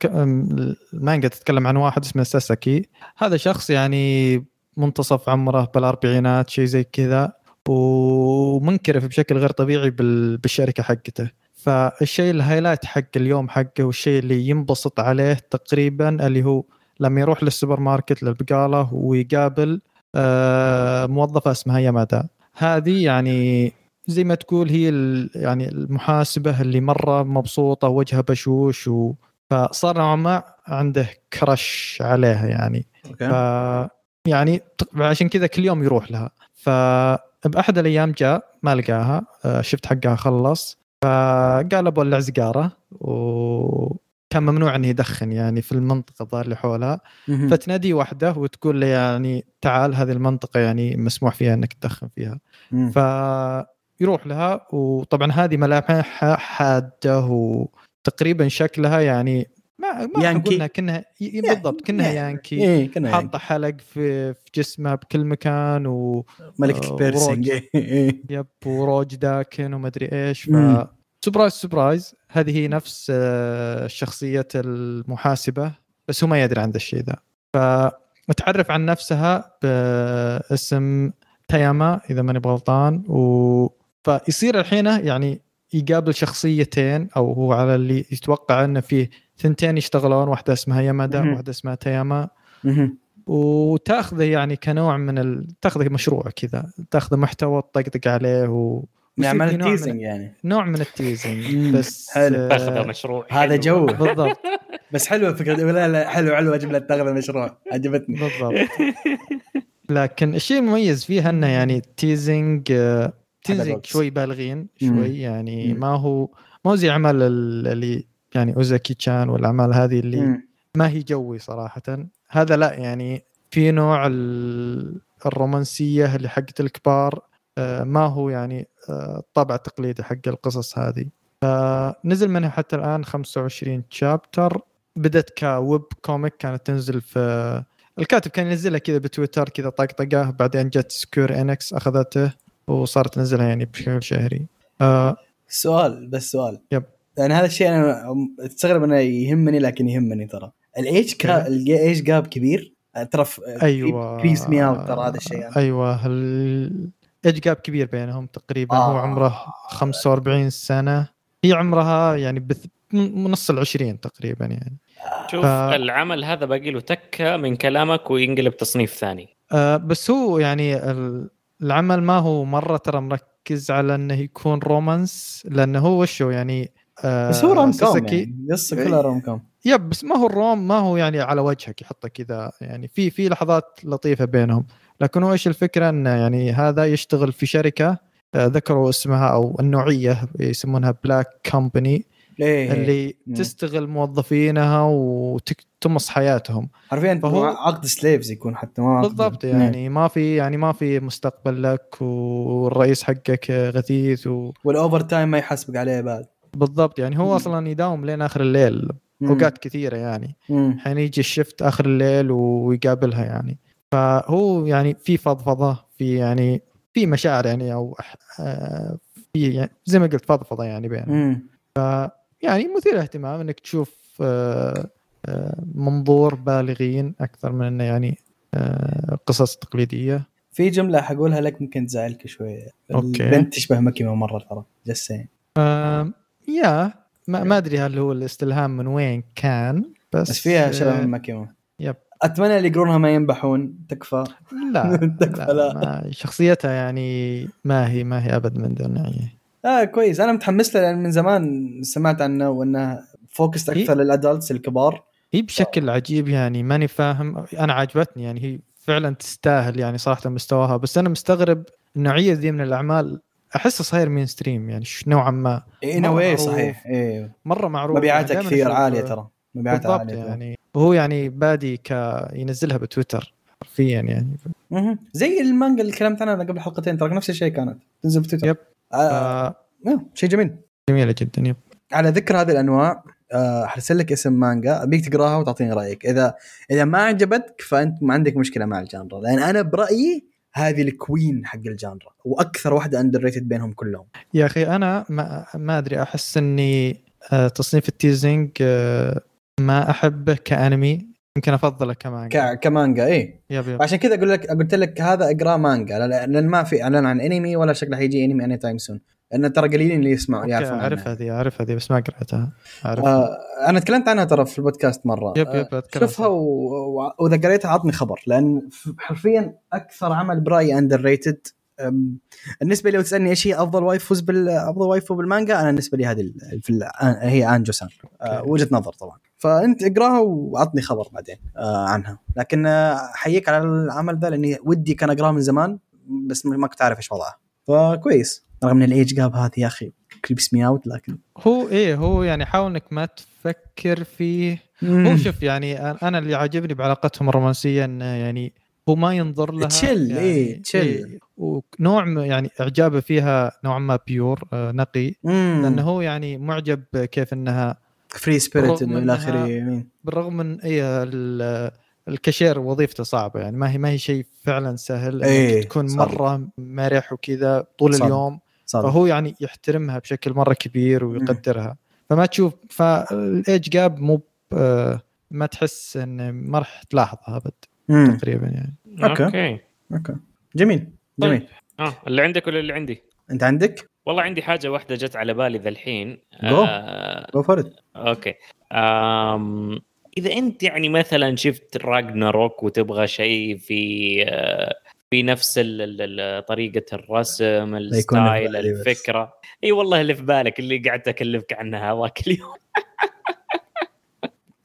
أم، المانجا تتكلم عن واحد اسمه ساساكي هذا شخص يعني منتصف عمره بالأربعينات شيء زي كذا ومنكرف بشكل غير طبيعي بال- بالشركة حقته فالشيء ال highlight حق اليوم حقه والشيء اللي ينبسط عليه تقريبا اللي هو لما يروح للسوبر ماركت للبقالة ويقابل آه، موظفة اسمها يامادا هذه يعني زي ما تقول هي ال- يعني المحاسبة اللي مرة مبسوطة وجهها بشوش و فصار نوعا ما عنده كرش عليها يعني. ف أوكي يعني عشان كذا كل يوم يروح لها. فبأحد الأيام جاء ما لقاها آه، شفت حقها خلص. فقال أبغى أولع سيجارة وكان ممنوع أنه يدخن يعني في المنطقة الظاهر اللي حولها. فتنادي واحدة وتقول له يعني تعال هذه المنطقة يعني مسموح فيها أنك تدخن فيها. مم. فيروح لها وطبعا هذه ملامحها حادة وتقريبا شكلها يعني ما ما يانكي. قلنا كأنها ي- بالضبط كأنها يانكي إيه كنا يعني. حاطة حلق في في جسمها بكل مكان و ملكة آه، وروج. إيه. yep وروج داكن ومدري إيش ف. surprise surprise هذه هي نفس آه، شخصية المحاسبة بس هو ما يدري عن ذا الشيء ذا فتعرف عن نفسها باسم تاياما إذا ماني بغلطان و فيصير الحين يعني يقابل شخصيتين أو هو على اللي يتوقع إنه فيه ثنتين يشتغلون واحدة اسمها يامادا. واحدة اسمها تاياما مهم. وتاخذه يعني كنوع من ال... تاخذه مشروع كذا تاخذه محتوى تطقطق عليه و نعمل يصير في نوع من- teasing يعني نوع من ال teasing. بس حلو. آه، تاخذ مشروع هذا. جو بالضبط بس حلوة فكره لا لا حلو حلو جمله تاخذ مشروع عجبتني بالضبط لكن الشيء المميز فيها إنه يعني teasing آه، قلت. شوي بالغين مم. شوي يعني مم. ما هو ما هو زي اعمال ال- اللي يعني أوزاكي تشان والأعمال هذه اللي مم. ما هي جوي صراحة هذا لا يعني في نوع ال- الرومانسية اللي حقت الكبار آه، ما هو يعني آه، الطابع التقليدي حق القصص هذه فنزل منها حتى الآن 25 chapter بدت ك web comic كانت تنزل في الكاتب كان ينزلها كذا بتويتر كذا طقطقة بعدين جت Square Enix أخذته وصارت تنزلها يعني بشكل شهري. آه سؤال بس سؤال. yep. يعني هذا الشيء أنا تستغرب إنه يهمني لكن يهمني ترى. ال age ga... ال age gap كبير؟ ترى في أيوه. creeps me out ترى هذا الشيء يعني. أيوه. ال- age gap كبير بينهم تقريبا؟ آه. هو عمره 45 سنة. هي عمرها يعني بث... نص العشرين تقريبا يعني. شوف ف- العمل هذا باقي له تكة من كلامك وينقلب تصنيف ثاني. آه بس هو يعني ال- العمل ما هو مرة ترى مركز على إنه يكون romance لأنه هو وشو يعني آه بس هو rom com يعني قصه كلها rom com. yep بس ما هو ال rom ما هو يعني على وجهك يحطه كذا يعني في في لحظات لطيفة بينهم. لكن هو إيش الفكرة؟ إنه يعني هذا يشتغل في شركة آه، ذكروا اسمها أو النوعية يسمونها black company إيه اللي مم. تستغل موظفينها وتمص حياتهم حرفيا فهو- عقد slaves يكون حتى ما بالضبط إيه. يعني ما في يعني ما في مستقبل لك والرئيس حقك غثيث و... وال overtime ما يحاسبك عليه بعد بالضبط يعني هو. أصلا يداوم لين آخر الليل. اوقات كثيرة يعني. حين يجي ال shift آخر الليل ويقابلها يعني فهو يعني في فضفضة في يعني في مشاعر يعني أو آه، في يعني زي ما قلت فضفضة يعني بينهم مم. يعني مثير اهتمام إنك تشوف آه، منظور بالغين أكثر من إنه يعني آه، قصص تقليدية. في جملة حقولها لك ممكن تزعلك شوية. okay. البنت تشبه ماكيما مرة ترى جسين آه، يا ما, ما أدري هل هو الاستلهام من وين كان بس بس فيها شبه آه، من ماكيما yep. أتمنى اللي يقرونها ما ينبحون. تكفى. لا تكفى لا, لا. ما شخصيتها يعني ما هي ما هي أبد من ذا النوعية. آه كويس. أنا متحمس له لأن من زمان سمعت عنه وأنه focus أكثر لل adults الكبار. هي بشكل عجيب يعني ماني فاهم. أنا عجبتني يعني هي فعلا تستاهل يعني صراحة مستواها. بس أنا مستغرب النوعيه ذي من الأعمال. احسه صاير mainstream يعني نوعا ما. مرة way معروف. صحيح. إيه مرة معروف. مبيعاتها يعني كثير عالية ترى. مبيعاتها عالية يعني. وهو يعني بادي ك ينزلها بتويتر حرفيا يعني. زي المانجا اللي تكلمت عنها قبل حلقتين ترى نفس الشيء كانت. تنزل بتويتر. yep. آه ف- آه شيء جميل. جميلة جدا yep. على ذكر هذه الأنواع آه، حرسل لك اسم مانجا أبيك تقراها وتعطيني رأيك. إذا إذا ما عجبتك فأنت ما عندك مشكلة مع ال genre. لأن أنا برأيي هذه ال queen حق ال genre وأكثر واحدة underrated بينهم كلهم. يا أخي أنا ما, ما أدري أحس إني آه، تصنيف ال teasing آه، ما أحبه كأنمي. يمكن أفضله كمانجا. yep yep. عشان كذا أقول لك قلت لك هذا اقرا مانجا لأن ما في إعلان عن انمي ولا شكله حيجي انمي anytime soon لأن ترى قليلين اللي يسمعوا okay، يعرفون أعرف. هذه أعرف هذه بس ما قرأتها. آه أنا تكلمت عنها ترى في البودكاست مرة. yep آه، يب أتكلم شوفها و... و... وإذا قريتها عطني خبر لأن حرفيا أكثر عمل برأيي underrated بالنسبة لي لو تسألني إيش هي أفضل waifus بال أفضل waifu بالمانجا أنا بالنسبة لي هذه ال- في ال... آه، هي انجو سان آه. وجهة نظر طبعا. فأنت اقراها وعطني خبر بعدين آه عنها. لكن آه أحييك على العمل ذا لأني ودي كان أقراه من زمان بس ما كنت عارف إيش وضعه. فكويس. رغم إن ال age gap هذه يا أخي creeps me out لكن هو إيه هو يعني حاول إنك ما تفكر فيه هو شوف يعني أنا اللي عاجبني بعلاقتهم الرومانسية انه يعني هو ما ينظر لها chill، يعني إيه، chill. إيه ونوع يعني إعجابه فيها نوعا ما pure آه، نقي لأنه هو يعني معجب كيف إنها free spirit إلى آخره بالرغم من اي ال- الكاشير وظيفته صعبة يعني ما هي ما هي شيء فعلا سهل إيه، تكون صح. مرة مرح وكذا طول صح. اليوم صار فهو يعني يحترمها بشكل مرة كبير ويقدرها. فما تشوف فال age gap مو ب- آه، ما تحس إن ما راح تلاحظها أبد. تقريبا يعني. OK. OK. OK. جميل. جميل. طيب. آه اللي عندك ولا اللي عندي؟ أنت عندك؟ والله عندي حاجة واحدة جت على بالي ذا الحين. جو. آه go for it OK. آم إذا أنت يعني مثلا شفت Ragnarok وتبغى شيء في آه في نفس ال- ال- ال- طريقة الرسم ال style. الفكرة. إي والله اللي في بالك اللي قعدت اكلمك عنها هذاك اليوم.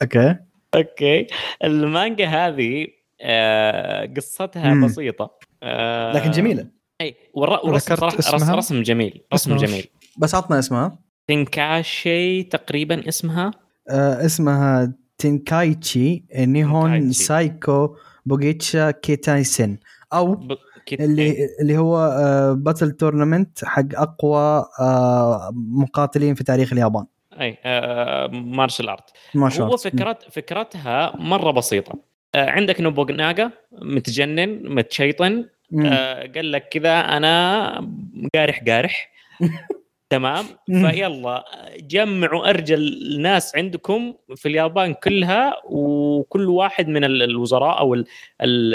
OK. OK. المانجا هذه آه قصتها مم. بسيطة. آه لكن جميلة. إي والر- والرسم صراحة رسم, جميل رسم؟ جميل. بس عطنا اسمها. تنكاشي تقريبا اسمها؟ آه اسمها تنكايتشي نيهون. سايكو بوغيتشا كيتايسن. أو ب... كت... اللي اللي هو آه battle tournament حق أقوى آه مقاتلين في تاريخ اليابان. أي آه martial art ما شاء هو فكرت فكرتها مرة بسيطة. آه عندك نوبوغناغا متجنن متشيطن. آه قال لك كذا أنا قارح قارح. تمام. فيلا جمعوا أرجل الناس عندكم في اليابان كلها وكل واحد من ال- الوزراء أو ال ال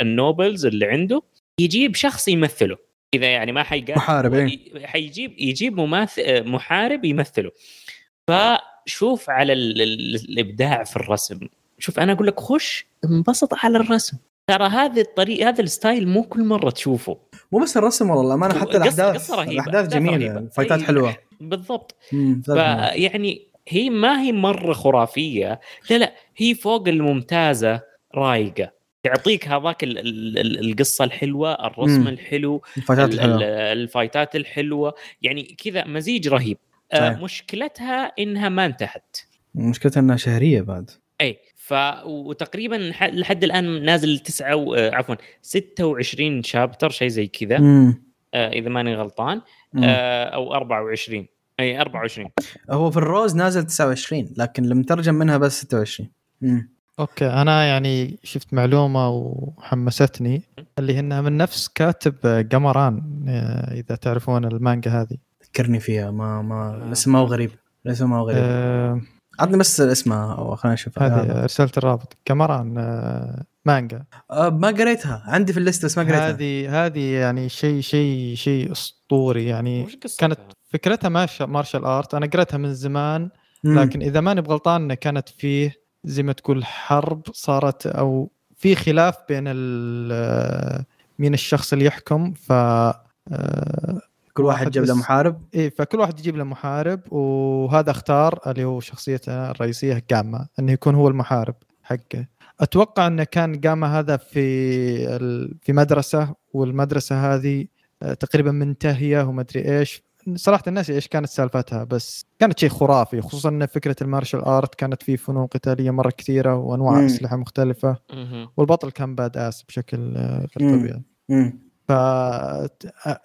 النوبلز اللي عنده يجيب شخص يمثله. إذا يعني ما حيقاتل محارب، إيه. حيجيب يجيب مماثل محارب يمثله. فشوف على ال ال الإبداع في الرسم. شوف أنا أقول لك خش انبسط على الرسم. ترى هذه الطريقة هذا ال style مو كل مرة تشوفه. مو بس الرسم والله الأمانة حتى قصة- الأحداث قصة رهيبة، الاحداث جميلة أي، حلوة. بالضبط. فيعني هي ما هي مرة خرافية. لا لا هي فوق الممتازة رايقة. تعطيك هذاك ال- ال- ال- القصة الحلوة الرسم مم. الحلو الفايتات ال- ال- الحلوه الفايتات الحلوة. يعني كذا مزيج رهيب. آه،. مشكلتها إنها ما انتهت. مشكلتها إنها شهرية بعد. اي ف وتقريبا لحد الآن نازل تسعة و... آه، عفوا 26 شابتر شيء زي كذا. آه إذا ماني غلطان. آه أو 24 أي 24 هو في الروز نازل 29 لكن المترجم منها بس 26 مم. أوكي أنا يعني شفت معلومة وحمستني اللي إنها من نفس كاتب قمران إذا تعرفون المانجا هذه ذكرني فيها ما ما. الاسم ما هو غريب الاسم ما هو غريب آه، عطني بس اسمها أو خلينا نشوف هذه ارسلت الرابط. قمران آه، مانجا. آه ما قريتها. عندي في ال list بس ما قريتها. هذه هذه يعني شيء شيء شيء أسطوري. يعني؟ كانت فكرتها martial, martial art أنا قريتها من زمان. لكن إذا ماني بغلطان كانت فيه زي ما تقول حرب صارت أو في خلاف بين ال- مين الشخص اللي يحكم. ف آه، كل واحد جاب له. محارب إيه فكل واحد يجيب له محارب وهذا اختار اللي هو شخصيته الرئيسية جاما إنه يكون هو المحارب حقه أتوقع إنه كان جاما هذا في ال- في مدرسة والمدرسة هذه آه، تقريبا منتهية وما ادري إيش صراحة الناس إيش كانت سالفتها بس كانت شيء خرافي خصوصا إن فكرة المارشال آرت كانت فيه فنون قتالية مرة كثيرة وأنواع مم. أسلحة مختلفة. والبطل كان bad ass بشكل آه، غير. طبيعي. ف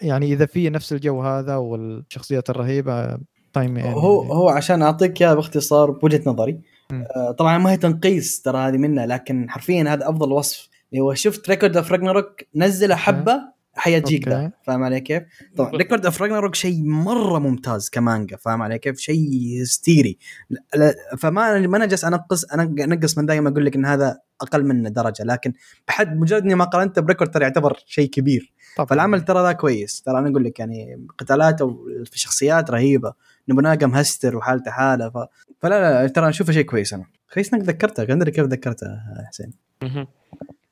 يعني إذا في نفس الجو هذا والشخصيات الرهيبة تايم هو هو عشان أعطيك إياها باختصار بوجهة نظري. آه طبعا ما هي تنقيص ترى هذه منه لكن حرفيا هذا أفضل وصف. اللي هو شفت Record of Ragnarok نزله حبة حيجيك. ذا فاهم علي كيف؟ طبعا. Record of Ragnarok شيء مرة ممتاز كمانجا فاهم علي كيف؟ شيء هستيري فما ما أنا جالس أنقص أنا أنقص من دائما أقول لك إن هذا أقل منه درجة لكن بحد مجرد إني ما قارنته ب Record ترى يعتبر شيء كبير طبعا فالعمل ترى ذا كويس ترى أنا أقول لك يعني قتالات أو في شخصيات رهيبة نبوناغا مهستر وحالته حالة ف... فلا لا ترى أشوفه شيء كويس أنا كويس إنك ذكرته أدري كيف ذكرته يا حسين.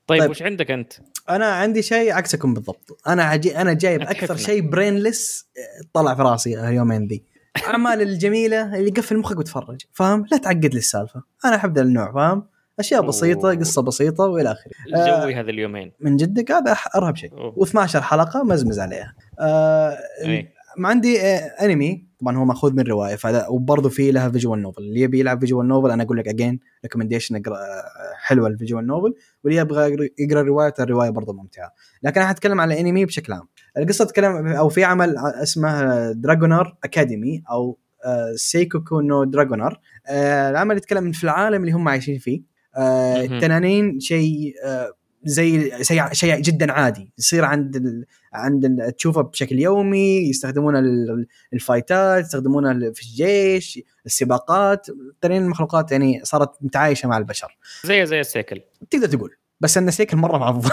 طيب طيب. وش عندك أنت؟ أنا عندي شيء عكسكم بالضبط أنا عجي... أنا جايب أكثر. شيء brainless طلع في راسي اليومين ذي اعمال الجميلة اللي يقفل مخك وتفرج فاهم لا تعقد لي السالفة أنا أحب ذا النوع فاهم أشياء بسيطة أوه. قصة بسيطة وإلى آخره آه. جوي هذا اليومين من جدك هذا أرهب شيء أوه. و12 حلقة مزمز عليها آه إيه. ما عندي آه أنمي طبعا هو مأخوذ من رواية فهذا وبرضه في لها visual novel اللي يبي يلعب visual novel أنا أقول لك again recommendation اقرا آه، حلوة ال visual novel واللي يبغى يقرأ- يقرأ روايه الرواية برضه ممتعة. لكن أنا حتكلم على انمي بشكل عام. القصة تتكلم أو في عمل اسمه Dragonar Academy أو آه، سيكوكو نو دراجونر آه، العمل يتكلم في العالم اللي هم عايشين فيه. آه،. التنانين شيء آه، زي شيء شيء جدا عادي. يصير عند ال... عند ال... تشوفه بشكل يومي يستخدمونه لل- الفايتات يستخدمونه في الجيش السباقات التنانين المخلوقات يعني صارت متعايشة مع البشر. زي زي السيكل. تقدر تقول. بس إن سيكل مرة معضل.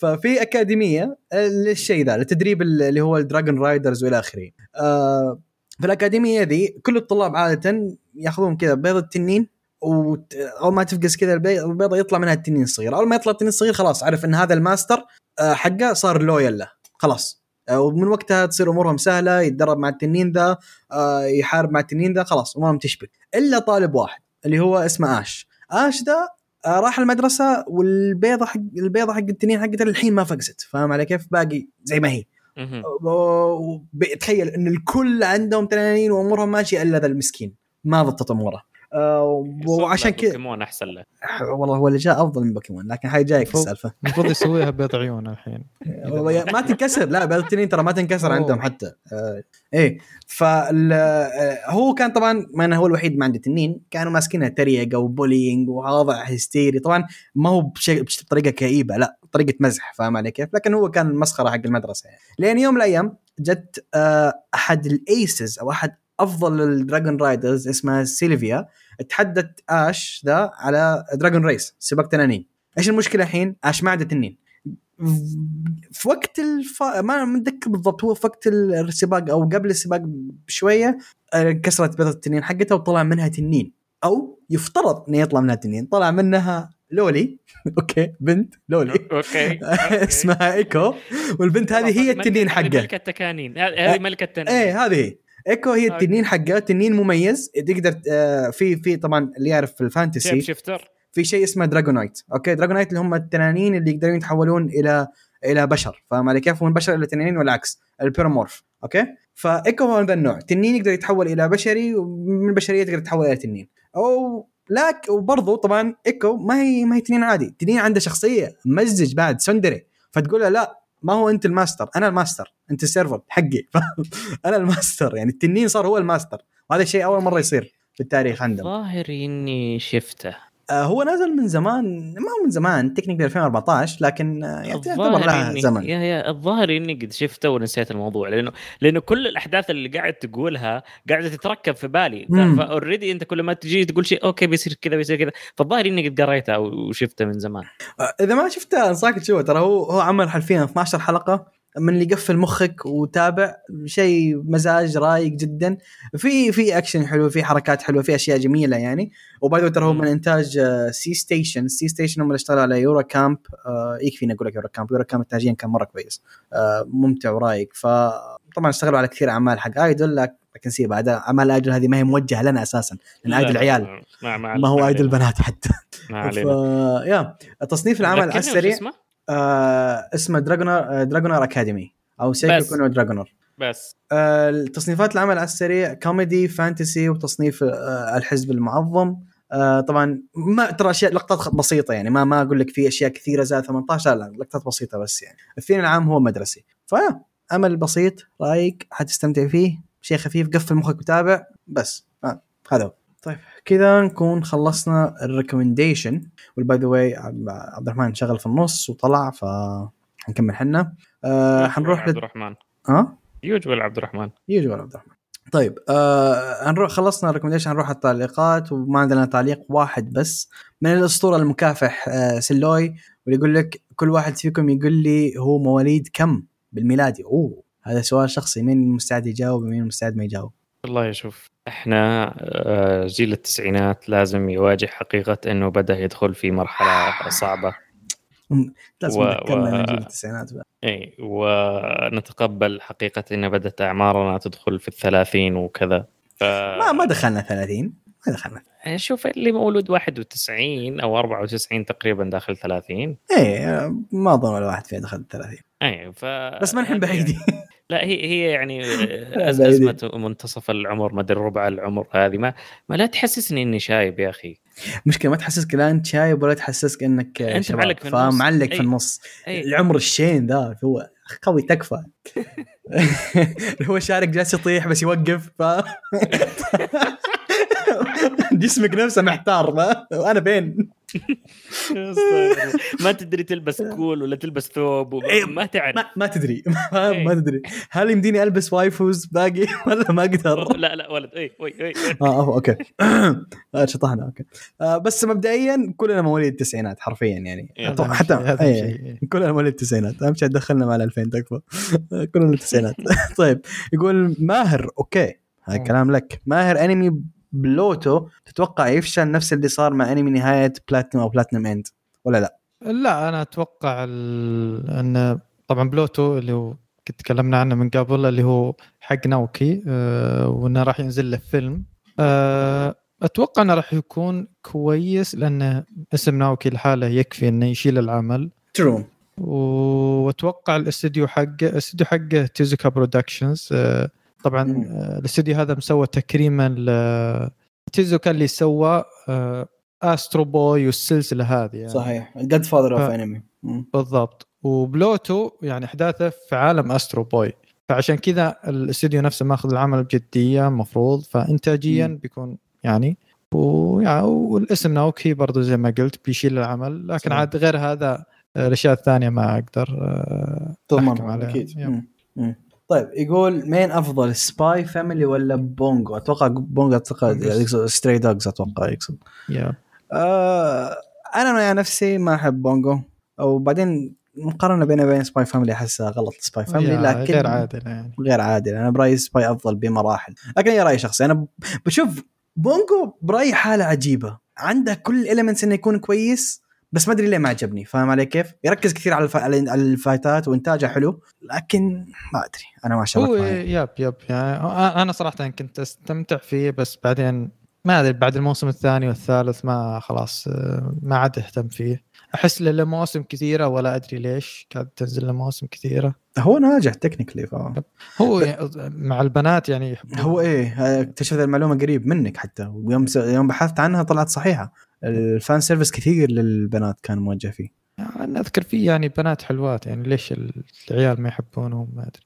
ففي أكاديمية للشيء ذا لتدريب اللي هو ال dragon riders وإلى آخره. آه، في الأكاديمية ذي كل الطلاب عادة ياخذون كذا بيض التنين. أول ما تفقس كذا البي- البيضة يطلع منها التنين الصغير. أول ما يطلع التنين الصغير خلاص عرف إن هذا الماستر آه، حقه صار loyal له خلاص. آه، ومن وقتها تصير أمورهم سهلة يتدرب مع التنين ذا آه، يحارب مع التنين ذا خلاص أمورهم تشبك. إلا طالب واحد اللي هو اسمه آش. آش ذا راح المدرسة والبيضة حق البيضة حق التنين حقته الحين ما فقست. فاهم علي كيف؟ باقي زي ما هي. تخيل إن الكل عندهم تنانين وأمورهم ماشية إلا ذا المسكين. ما ضبطت أموره. آه، وعشان كذا بوكيمون أحسن له. والله هو اللي جاء أفضل من بوكيمون لكن هاي جايك فوق. السالفة. المفروض يسويها بيض عيون الحين. والله ما تنكسر لا بيض التنين ترى ما تنكسر. عندهم حتى. آه إيه. فال آه، هو كان طبعا ما أنا هو الوحيد ما عنده تنين كانوا ماسكينها تريقة و bullying ووضع هستيري. طبعا ما هو بشيء بطريقة كئيبة لا طريقة مزح فاهم علي كيف؟ لكن هو كان المسخره حق المدرسة يعني. لين يوم من الأيام جت آه أحد ال aces أو أحد أفضل ال dragon riders اسمها سيلفيا تحدت آش ذا على dragon race سباق تنانين. إيش المشكلة الحين؟ آش ما عنده تنين. في وقت الف... ما متذكر بالضبط هو في وقت السباق أو قبل السباق بشوية آه، كسرت بيضه التنين حقتها وطلع منها تنين. أو يفترض إنه يطلع منها تنين. طلع منها loli. okay بنت loli. okay اسمها إيكو. والبنت هذه هي التنين حقه ملكة التنانين هذه ملكة التنين إيه هذه هي. إيكو هي. التنين حقه تنين مميز. تقدر آه، في في طبعا اللي يعرف في ال fantasy. shifter. في شيء اسمه dragonite okay dragonite اللي هم التنانين اللي يقدرون يتحولون إلى إلى بشر. فاهم علي كيف من بشر إلى تنانين والعكس ال polymorph okay؟ فإيكو هو ذا النوع. تنين يقدر يتحول إلى بشري ومن البشريه تقدر تتحول إلى تنين. أو لك وبرضه طبعا إيكو ما هي ما هي تنين عادي. تنين عنده شخصية مزاج بعد tsundere. فتقول له لا ما هو أنت الماستر؟ أنا الماستر. أنت السيرفر حقي. أنا الماستر. يعني التنين صار هو الماستر. وهذا الشيء أول مرة يصير في التاريخ عندهم ظاهر إني شفته. هو نزل من زمان ما هو من زمان technically 2014 لكن آه، يعتبر الظاهر لها زمن. yeah yeah الظاهر إني قد شفته ونسيت الموضوع لأنه لأنه كل الأحداث اللي قاعد تقولها قاعدة تتركب في بالي. ف already أنت كل ما تجي تقول شيء okay بيصير كذا بيصير كذا. فالظاهر إني قد قريته أو وشفته من زمان. آه، إذا ما شفته أنصحك تشوفه ترى هو هو عمل حرفيا 12 حلقة. من اللي يقفل مخك وتابع شيء مزاج رايق جدا. في في اكشن حلو في حركات حلوة في أشياء جميلة يعني. وبعد ترى هو من إنتاج C-Station C-Station هم اللي اشتغلوا على Yuru Camp آه، يكفيني أقول لك Yuru Camp Yuru Camp انتاجيا كان مرة كويس. آه، ممتع ورايق. فطبعا اشتغلوا على كثير أعمال حق idol لكن سيبها هذا أعمال idol هذه ما هي موجهة لنا أساسا لأن idol عيال. ما, ما, ما هو. idol بنات حتى. ما ف... يا تصنيف العمل على السريع. اسمه؟ آه اسمه Dragonar Dragonar Academy أو. Seikoku no Dragonar بس. آه تصنيفات العمل على السريع كوميدي fantasy وتصنيف آه الحزب المعظم. آه طبعا ما ترى اشياء لقطات بسيطة يعني ما ما أقول لك في أشياء كثيرة زائد 18 لا لقطات بسيطة بس يعني. الثاني العام هو مدرسي ف yeah عمل بسيط رايق حتستمتع فيه؟ شيء خفيف؟ قفل مخك وتابع؟ بس آه هذا هو. كذا نكون خلصنا ال recommendation وال by the way عبد الرحمن شغل في النص وطلع ف حنكمل حنا. آه حنروح عبد. الرحمن. ها؟ usual عبد الرحمن. ولا عبد الرحمن. طيب آه هنروح خلصنا ال recommendation هنروح على التعليقات وما عندنا تعليق واحد بس. من الأسطورة المكافح آه سلوي واللي يقول لك كل واحد فيكم يقول لي هو مواليد كم بالميلادي. أوه هذا سؤال شخصي مين مستعد يجاوب ومين مستعد ما يجاوب؟ والله شوف إحنا آه، جيل التسعينات لازم يواجه حقيقة إنه بدأ يدخل في مرحلة صعبة. لازم و- من جيل التسعينات بقى. إي ونتقبل حقيقة إن بدأت أعمارنا تدخل في الثلاثين وكذا. ف... ما ما دخلنا 30 ما دخلنا. شوف اللي مولود 91 أو 94 تقريبا داخل 30 إيه ما اظن ولا واحد فينا دخل 30 إي ف بس ما نحن بعيدين. لا هي هي يعني. أزمة منتصف العمر ما أدري ربع العمر هذه ما ما لا تحسسني إني شايب يا أخي مشكلة ما تحسسك لا أنت شايب ولا تحسسك إنك أنت شباب. معلق في النص. فمعلق في أي. النص أي العمر الشين ذا هو قوي تكفى هو شارك جالس يطيح بس يوقف ف جسمك نفسه محتار ما أنا فين ما تدري تلبس كول ولا تلبس ثوب إيه، ما تعرف. ما, ما تدري. ما, إيه. ما تدري. هل يمديني ألبس وايفوز باقي ولا ما أقدر؟ لا لا ولد اي اي اي آه okay. آه، شطحنا okay. آه بس مبدئيا كلنا مواليد التسعينات حرفيا يعني. إيه. حتى. كلنا مواليد التسعينات. أهم شيء دخلنا مع ال 2000 تكفى. كلنا التسعينات. طيب يقول ماهر okay. هذا مم. كلام لك. ماهر أنمي بلوتو تتوقع يفشل نفس اللي صار مع أنمي نهاية بلاتنم أو Platinum End ولا لا؟ لا أنا أتوقع. أن طبعا بلوتو اللي هو تكلمنا عنه من قبل اللي هو حق ناوكي آه وإنه راح ينزل له فيلم آه أتوقع إنه راح يكون كويس لأن اسم ناوكي لحاله يكفي إنه يشيل العمل true وأتوقع الاستوديو حقه الاستوديو حقه Tezuka Productions آه، طبعا. آه، الاستوديو هذا مسوى تكريما ل تيزوكا اللي سوى آه، Astro Boy والسلسلة هذه يعني. صحيح godfather of anime بالضبط وبلوتو يعني أحداثه في عالم Astro Boy فعشان كذا الاستوديو نفسه ماخذ العمل بجدية مفروض فانتاجيا مم. بيكون يعني ويعني والاسم ناوكي برضو زي ما قلت بيشيل العمل لكن صحيح. عاد غير هذا آه، الأشياء الثانية ما أقدر آه، تضمن عليها. أكيد. طيب يقول مين أفضل Spy Family ولا بونجو؟ أتوقع بونجو أتوقع بونجو. Stray Dogs أتوقع يقصد. yeah آه أنا مع نفسي ما أحب بونجو وبعدين مقارنة بينه وبين Spy Family أحسها غلط Spy Family لكن غير عادل يعني. غير عادل. أنا برأيي Spy أفضل بمراحل. لكن هي راي شخصي. أنا بشوف بونجو برأيي حالة عجيبة. عنده كل ال elements إنه يكون كويس. بس ما أدري ليه ما عجبني فاهم علي كيف؟ يركز كثير على الف... على الفايتات وإنتاجه حلو لكن ما أدري أنا ما هو شبك معي. yep yep يعني أنا صراحة كنت أستمتع فيه بس بعدين ما أدري بعد الموسم الثاني والثالث ما خلاص آه، ما عاد أهتم فيه. أحس له مواسم كثيرة ولا أدري ليش قاعد تنزل له مواسم كثيرة. هو ناجح technically ف... هو مع البنات يعني يحبون- هو إيه اكتشفت المعلومة قريب منك حتى ويوم س... يوم بحثت عنها طلعت صحيحة. ال fan service كثير للبنات كان موجه فيه. أنا أذكر فيه يعني بنات حلوات يعني ليش العيال ما يحبونهم ما أدري.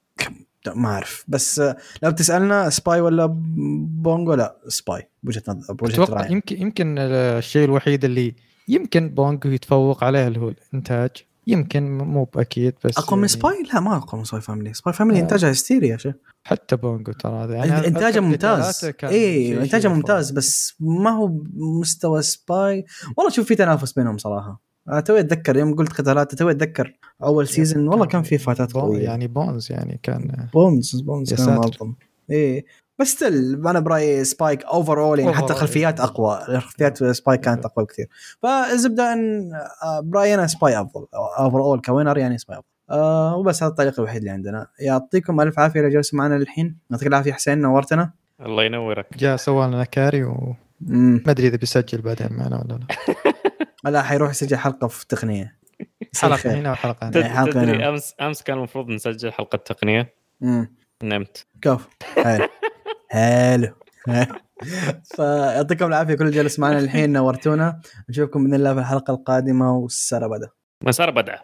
ما أعرف. بس آه، لو بتسألنا سباي ولا بونجو لا سباي. بوجهة نظر بوجهة يمكن يمكن الشيء الوحيد اللي يمكن بونجو يتفوق عليه اللي هو الإنتاج. يمكن مو بأكيد بس أقوى من يعني سباي؟ لا ما أقوى من سباي فاميلي. سباي فاميلي آه. انتاجها هستيري يا شيخ. حتى بونجو ترى هذا. يعني إنتاجه ممتاز. اي إنتاجه ممتاز. بس ما هو مستوى سباي. والله شوف في تنافس بينهم صراحة. توي أتذكر يوم قلت قتالات توي أتذكر أول season والله كان في فايتات بون- قوية. يعني بونز يعني كان بونز بونز كان. معظم إيه. بس still أنا برأيي سباي ك overall يعني حتى Overall. الخلفيات أقوى. الخلفيات سبايك كانت أقوى بكثير. فالزبده ان آه، برأيي أنا سباي أفضل. overall ك winner يعني سباي أفضل. آه وبس هذا الطريق الوحيد اللي عندنا. يعطيكم ألف عافية اللي جالسوا معنا للحين. يعطيك العافية حسين نورتنا. الله ينورك. جاء سوى لنا كاري وما مم. أدري إذا بيسجل بعدين معنا ولا لا. لا حيروح يسجل حلقة في تقنيه يصير حلقة. هنا وحلقة هنا. إيه، حلقة تدري هنا. امس أمس كان المفروض نسجل حلقة تقنية. مم. نمت. كفو حلو. حلو. فيعطيكم العافية كل اللي جالس معنا الحين نورتونا. نشوفكم بإذن الله في الحلقة القادمة. والسنة بدا مسار بدأ